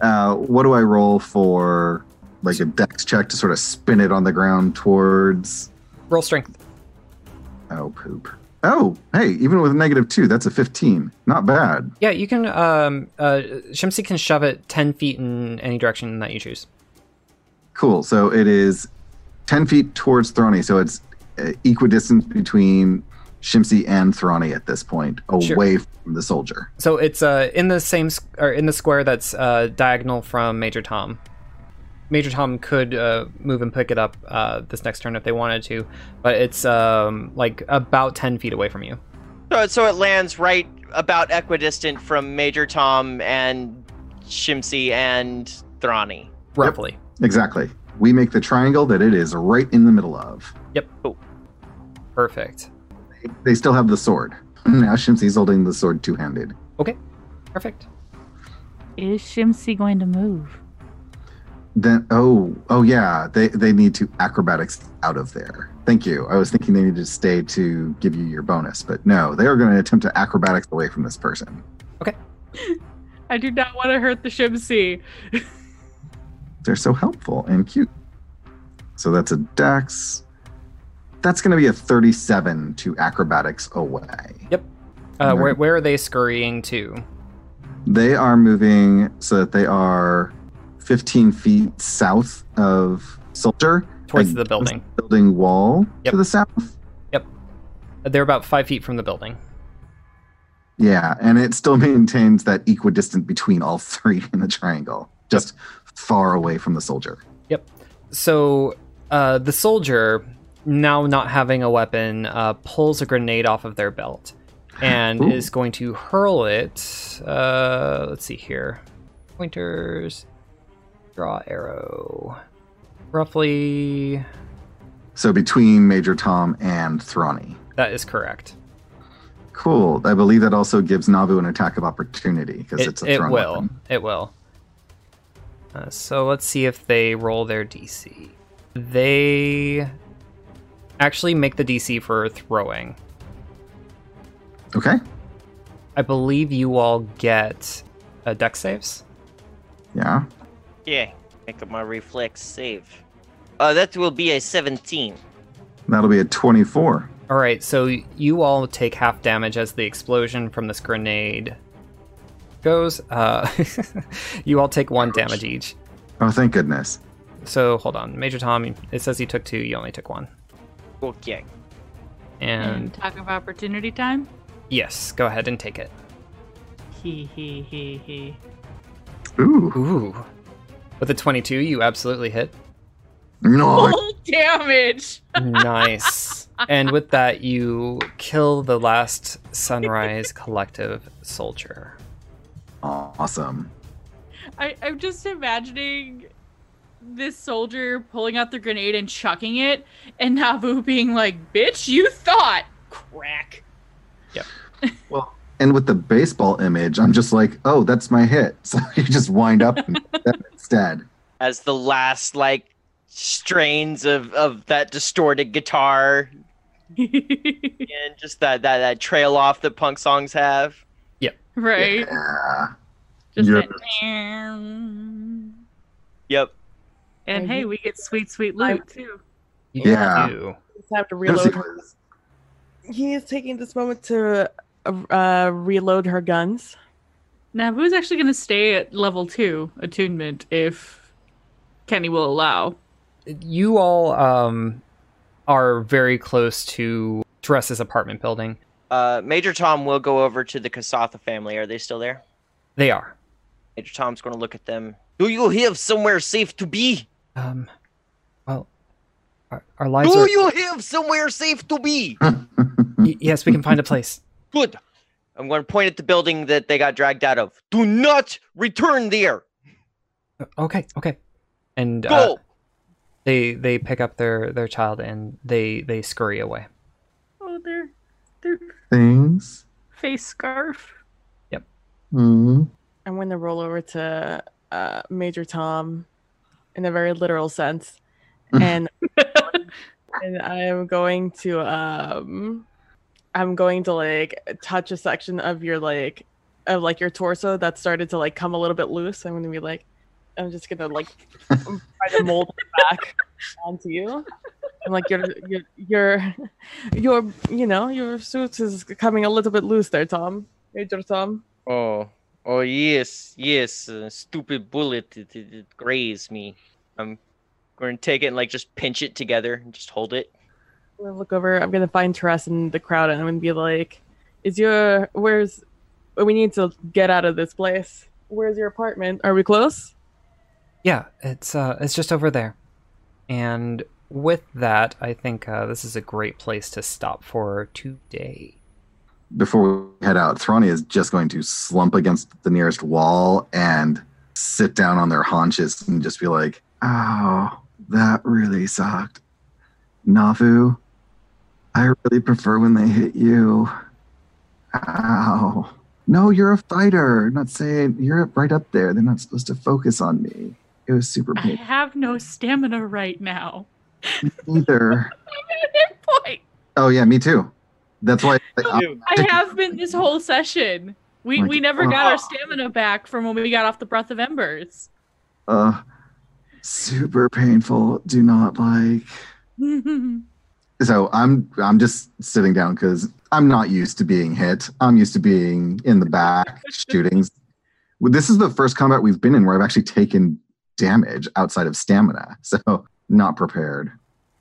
uh, what do I roll for? Like a dex check to sort of spin it on the ground towards. Roll strength. Oh poop. Oh, hey, even with a negative two, that's a fifteen. Not bad. Yeah, you can. Um, uh, Shimsy can shove it ten feet in any direction that you choose. Cool. So it is 10 feet towards Thrani. So it's uh, equidistant between Shimsy and Thrani at this point, Sure. away from the soldier. So it's uh, in the same or in the square that's uh, diagonal from Major Tom. Major Tom could uh, move and pick it up uh, this next turn if they wanted to, but it's um, like about ten feet away from you. So, so it lands right about equidistant from Major Tom and Shimsy and Thrani. Roughly. Exactly. We make the triangle that it is right in the middle of. Yep. Perfect. They still have the sword. Now Shimsy's holding the sword two handed. Okay. Perfect. Is Shimsy going to move? Then oh oh yeah, they they need to acrobatics out of there. Thank you. I was thinking they needed to stay to give you your bonus, but no, they are going to attempt to acrobatics away from this person. Okay. I do not want to hurt the Shimsy. They're so helpful and cute. So that's a dex. That's going to be a 37 to acrobatics away. Yep. Uh, where, where are they scurrying to? They are moving so that they are 15 feet south of Soldier. Towards the building. Building wall Yep. to the south. Yep. They're about five feet from the building. Yeah, and it still maintains that equidistant between all three in the triangle, just far away from the soldier. Yep. So uh, the soldier, now not having a weapon, uh, pulls a grenade off of their belt and Ooh. is going to hurl it. Uh, let's see here. Pointers, draw arrow. Roughly, So between Major Tom and Thrani. that is correct. Cool. I believe that also gives Navu an attack of opportunity because It, it's a it will. weapon. It will. Uh, so let's see if they roll their DC. They actually make the DC for throwing. Okay. I believe you all get a dex saves. Yeah. Yeah, make up my reflex save. Uh, that will be a 17. That'll be a 24. All right, so you all take half damage as the explosion from this grenade goes. Uh, you all take one damage each. Oh, thank goodness. So hold on, Major Tom. It says you took two. You only took one. Okay. And And talk of opportunity time. yes, go ahead and take it. He he he he. Ooh. Ooh, with a twenty-two, you absolutely hit. No. Full damage. nice. And with that, you kill the last Sunrise Collective soldier. Awesome. I, I'm just imagining this soldier pulling out the grenade and chucking it, and Navu being like, "Bitch, you thought." Crack. Yep. well, and with the baseball image, I'm just like, oh, that's my hit. So you just wind up and hit them instead. As the last, like, strains of, of that distorted guitar and just that, that, that trail off that punk songs have. Yep. Right. Yeah. Just Yes. that. Yep. And hey, we get sweet, sweet loot too. You Yeah. do. Just have to Josie reload. He is taking this moment to uh, reload her guns. Navu's actually going to stay at level two attunement if Kenny will allow. You all um, are very close to Teresa's apartment building. Uh, Major Tom will go over to the Kasatha family. Are they still there? They are. Major Tom's going to look at them. Do you have somewhere safe to be? Um, well, our, our lives Do are. you have somewhere safe to be? Y- yes, we can find a place. Good. I'm going to point at the building that they got dragged out of. Do not return there. Okay, okay. And uh, Go. they they pick up their their child and they they scurry away. Oh, their their Things. face scarf. Yep. Mm. I'm going to roll over to uh, Major Tom in a very literal sense. And and I'm going to um I'm going to like touch a section of your like of like your torso that started to like come a little bit loose. I'm gonna be like I'm just gonna like try to mold it back onto you. And like your your your your you know, your suit is coming a little bit loose there, Tom. Major Tom. Oh, oh yes, yes. Uh, stupid bullet. It, it, it grazed me. I'm going to take it and like just pinch it together and just hold it. I'm gonna look over. I'm gonna find Teres in the crowd, and I'm gonna be like, "Is your where's? We need to get out of this place. Where's your apartment? Are we close?" Yeah, it's uh it's just over there. And with that, I think uh, this is a great place to stop for today. Before we head out, Thrani is just going to slump against the nearest wall and sit down on their haunches and just be like, oh, that really sucked. Navu, I really prefer when they hit you. Ow. No, you're a fighter. I'm not saying you're right up there. They're not supposed to focus on me. It was super painful. I have no stamina right now. Either. I'm at hit point. Oh yeah, me too. That's why. I, I have been this whole session. We Like, we never got oh. our stamina back from when we got off the breath of embers. uh, super painful. Do not like. So I'm I'm just sitting down because I'm not used to being hit. I'm used to being in the back shootings. This is the first combat we've been in where I've actually taken damage outside of stamina. So not prepared.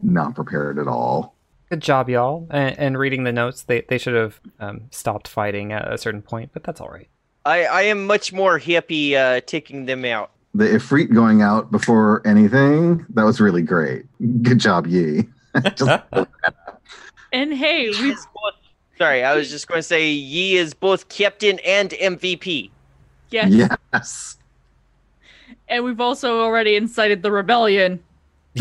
Not prepared at all. Good job, y'all. And, and reading the notes, they, they should have um, stopped fighting at a certain point, but that's all right. I, I am much more happy uh, taking them out. The Ifrit going out before anything, that was really great. Good job, Yi. Just- and hey, we Sorry, I was just going to say Yi is both captain and MVP. yes, yes. and we've also already incited the rebellion.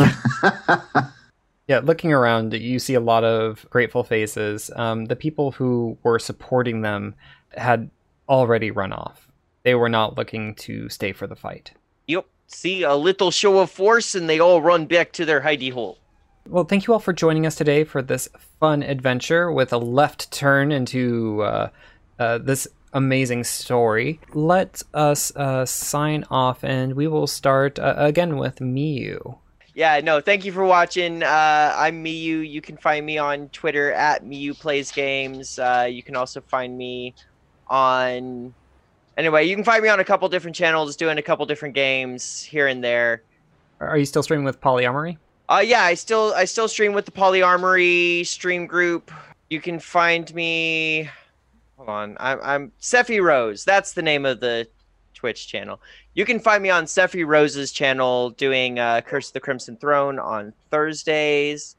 Yeah, looking around, you see a lot of grateful faces. Um, the people who were supporting them had already run off. They were not looking to stay for the fight. Yep. See a little show of force, and they all run back to their hidey hole. Well, thank you all for joining us today for this fun adventure with a left turn into uh, uh, this amazing story. Let us uh, sign off, and we will start uh, again with Miyu. Yeah, no, thank you for watching. Uh, I'm Miyu. You can find me on Twitter at Miyu Plays Games. Uh, you can also find me on. Anyway, you can find me on a couple different channels doing a couple different games here and there. Are you still streaming with Polyarmory? Uh, yeah, I still I still stream with the Polyarmory stream group. You can find me. Hold on, I'm I'm Sephi Rose. That's the name of the Twitch channel. You can find me on Sephi Rose's channel doing uh, Curse of the Crimson Throne on Thursdays.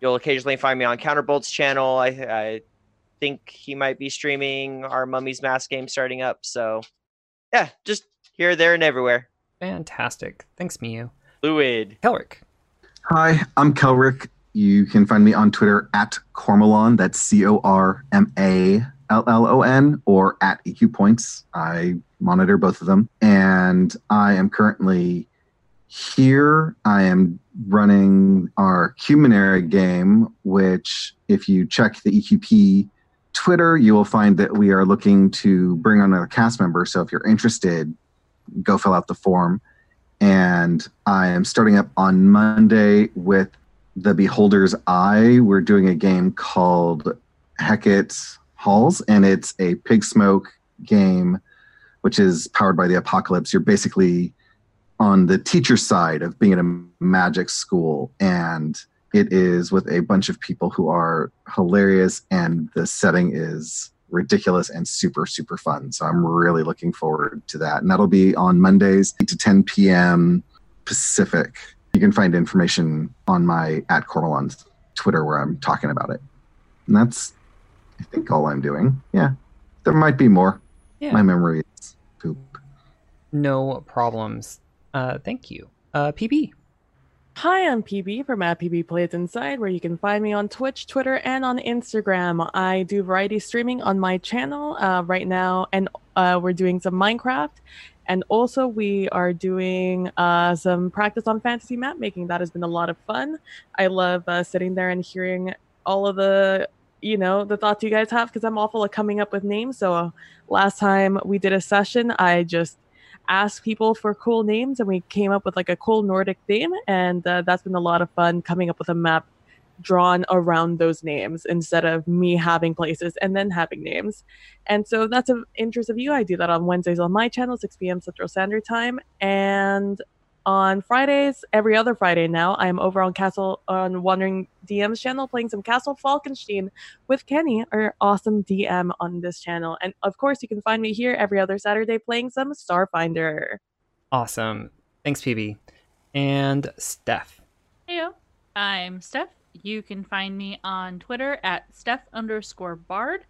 You'll occasionally find me on Counterbolt's channel. I I think he might be streaming our Mummy's Mask game starting up. So yeah, just here, there, and everywhere. Fantastic. Thanks, Miyu. Fluid. Kelrick. Hi, I'm Kelrick. You can find me on Twitter at Cormallon. That's C O R M A L L O N or at EQ Points. I monitor both of them. And I am currently here. I am running our Humanera game, which, if you check the EQP Twitter, you will find that we are looking to bring on another cast member. So if you're interested, go fill out the form and I am starting up on Monday with The Beholder's Eye. We're doing a game called Hecate Halls, and it's a pig smoke game, which is powered by the apocalypse. You're basically on the teacher side of being at a magic school, and it is with a bunch of people who are hilarious, and the setting is ridiculous and super super fun so i'm really looking forward to that and that'll be on mondays 8 to 10 p.m pacific you can find information on my at cormallon's twitter where i'm talking about it and that's i think all i'm doing yeah there might be more Yeah. my memory is poop No problems. Uh, thank you. Uh, PB. Hi, I'm PB from at PB Plays Inside, where you can find me on Twitch, Twitter, and on Instagram. I do variety streaming on my channel uh, right now, and uh, we're doing some Minecraft. And also, we are doing uh, some practice on fantasy map making. That has been a lot of fun. I love uh, sitting there and hearing all of the, you know, the thoughts you guys have because I'm awful at coming up with names. So uh, last time we did a session, I just asked people for cool names and we came up with like a cool Nordic theme. And uh, that's been a lot of fun coming up with a map drawn around those names instead of me having places and then having names. And so that's of interest of you. I do that on Wednesdays on my channel, 6 p.m. Central Standard Time. And on Fridays, every other Friday now, I'm over on Castle on Wandering DM's channel playing some Castle Falkenstein with Kenny, our awesome DM on this channel. And of course, you can find me here every other Saturday playing some Starfinder. Awesome. Thanks, PB. And Steph. Heyo, I'm Steph. You can find me on Twitter at Steph underscore Bard,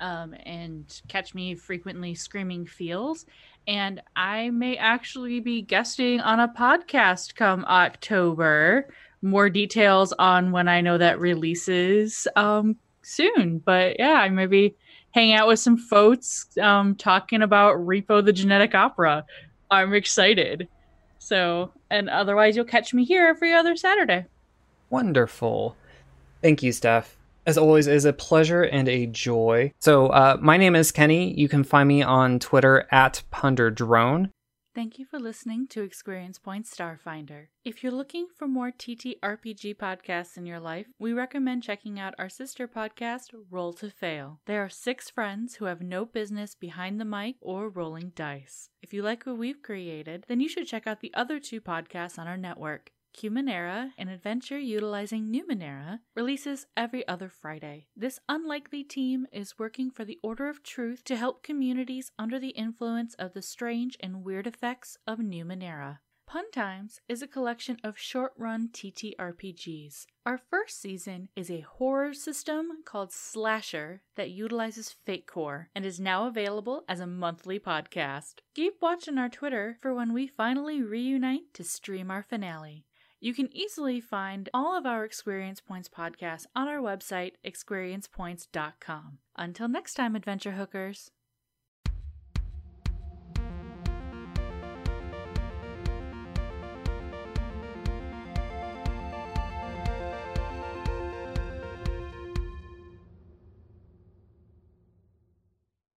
um, and catch me frequently screaming feels. And I may actually be guesting on a podcast come October. More details on when I know that releases um, soon. But yeah, I may be hanging out with some folks um, talking about Repo the Genetic Opera. I'm excited. So, and otherwise, you'll catch me here every other Saturday. Wonderful. Thank you, Steph. As always, is a pleasure and a joy. So, uh, my name is Kenny. You can find me on Twitter at PunderDrone. Thank you for listening to Experience Point Starfinder. If you're looking for more TTRPG podcasts in your life, we recommend checking out our sister podcast, Roll to Fail. There are six friends who have no business behind the mic or rolling dice. If you like what we've created, then you should check out the other two podcasts on our network. Cumanera, an adventure utilizing Numenera, releases every other Friday. This unlikely team is working for the Order of Truth to help communities under the influence of the strange and weird effects of Numenera. Pun Times is a collection of short run TTRPGs. Our first season is a horror system called Slasher that utilizes Fate Core and is now available as a monthly podcast. Keep watching our Twitter for when we finally reunite to stream our finale. You can easily find all of our Experience Points podcasts on our website, experiencepoints.com. Until next time, adventure hookers.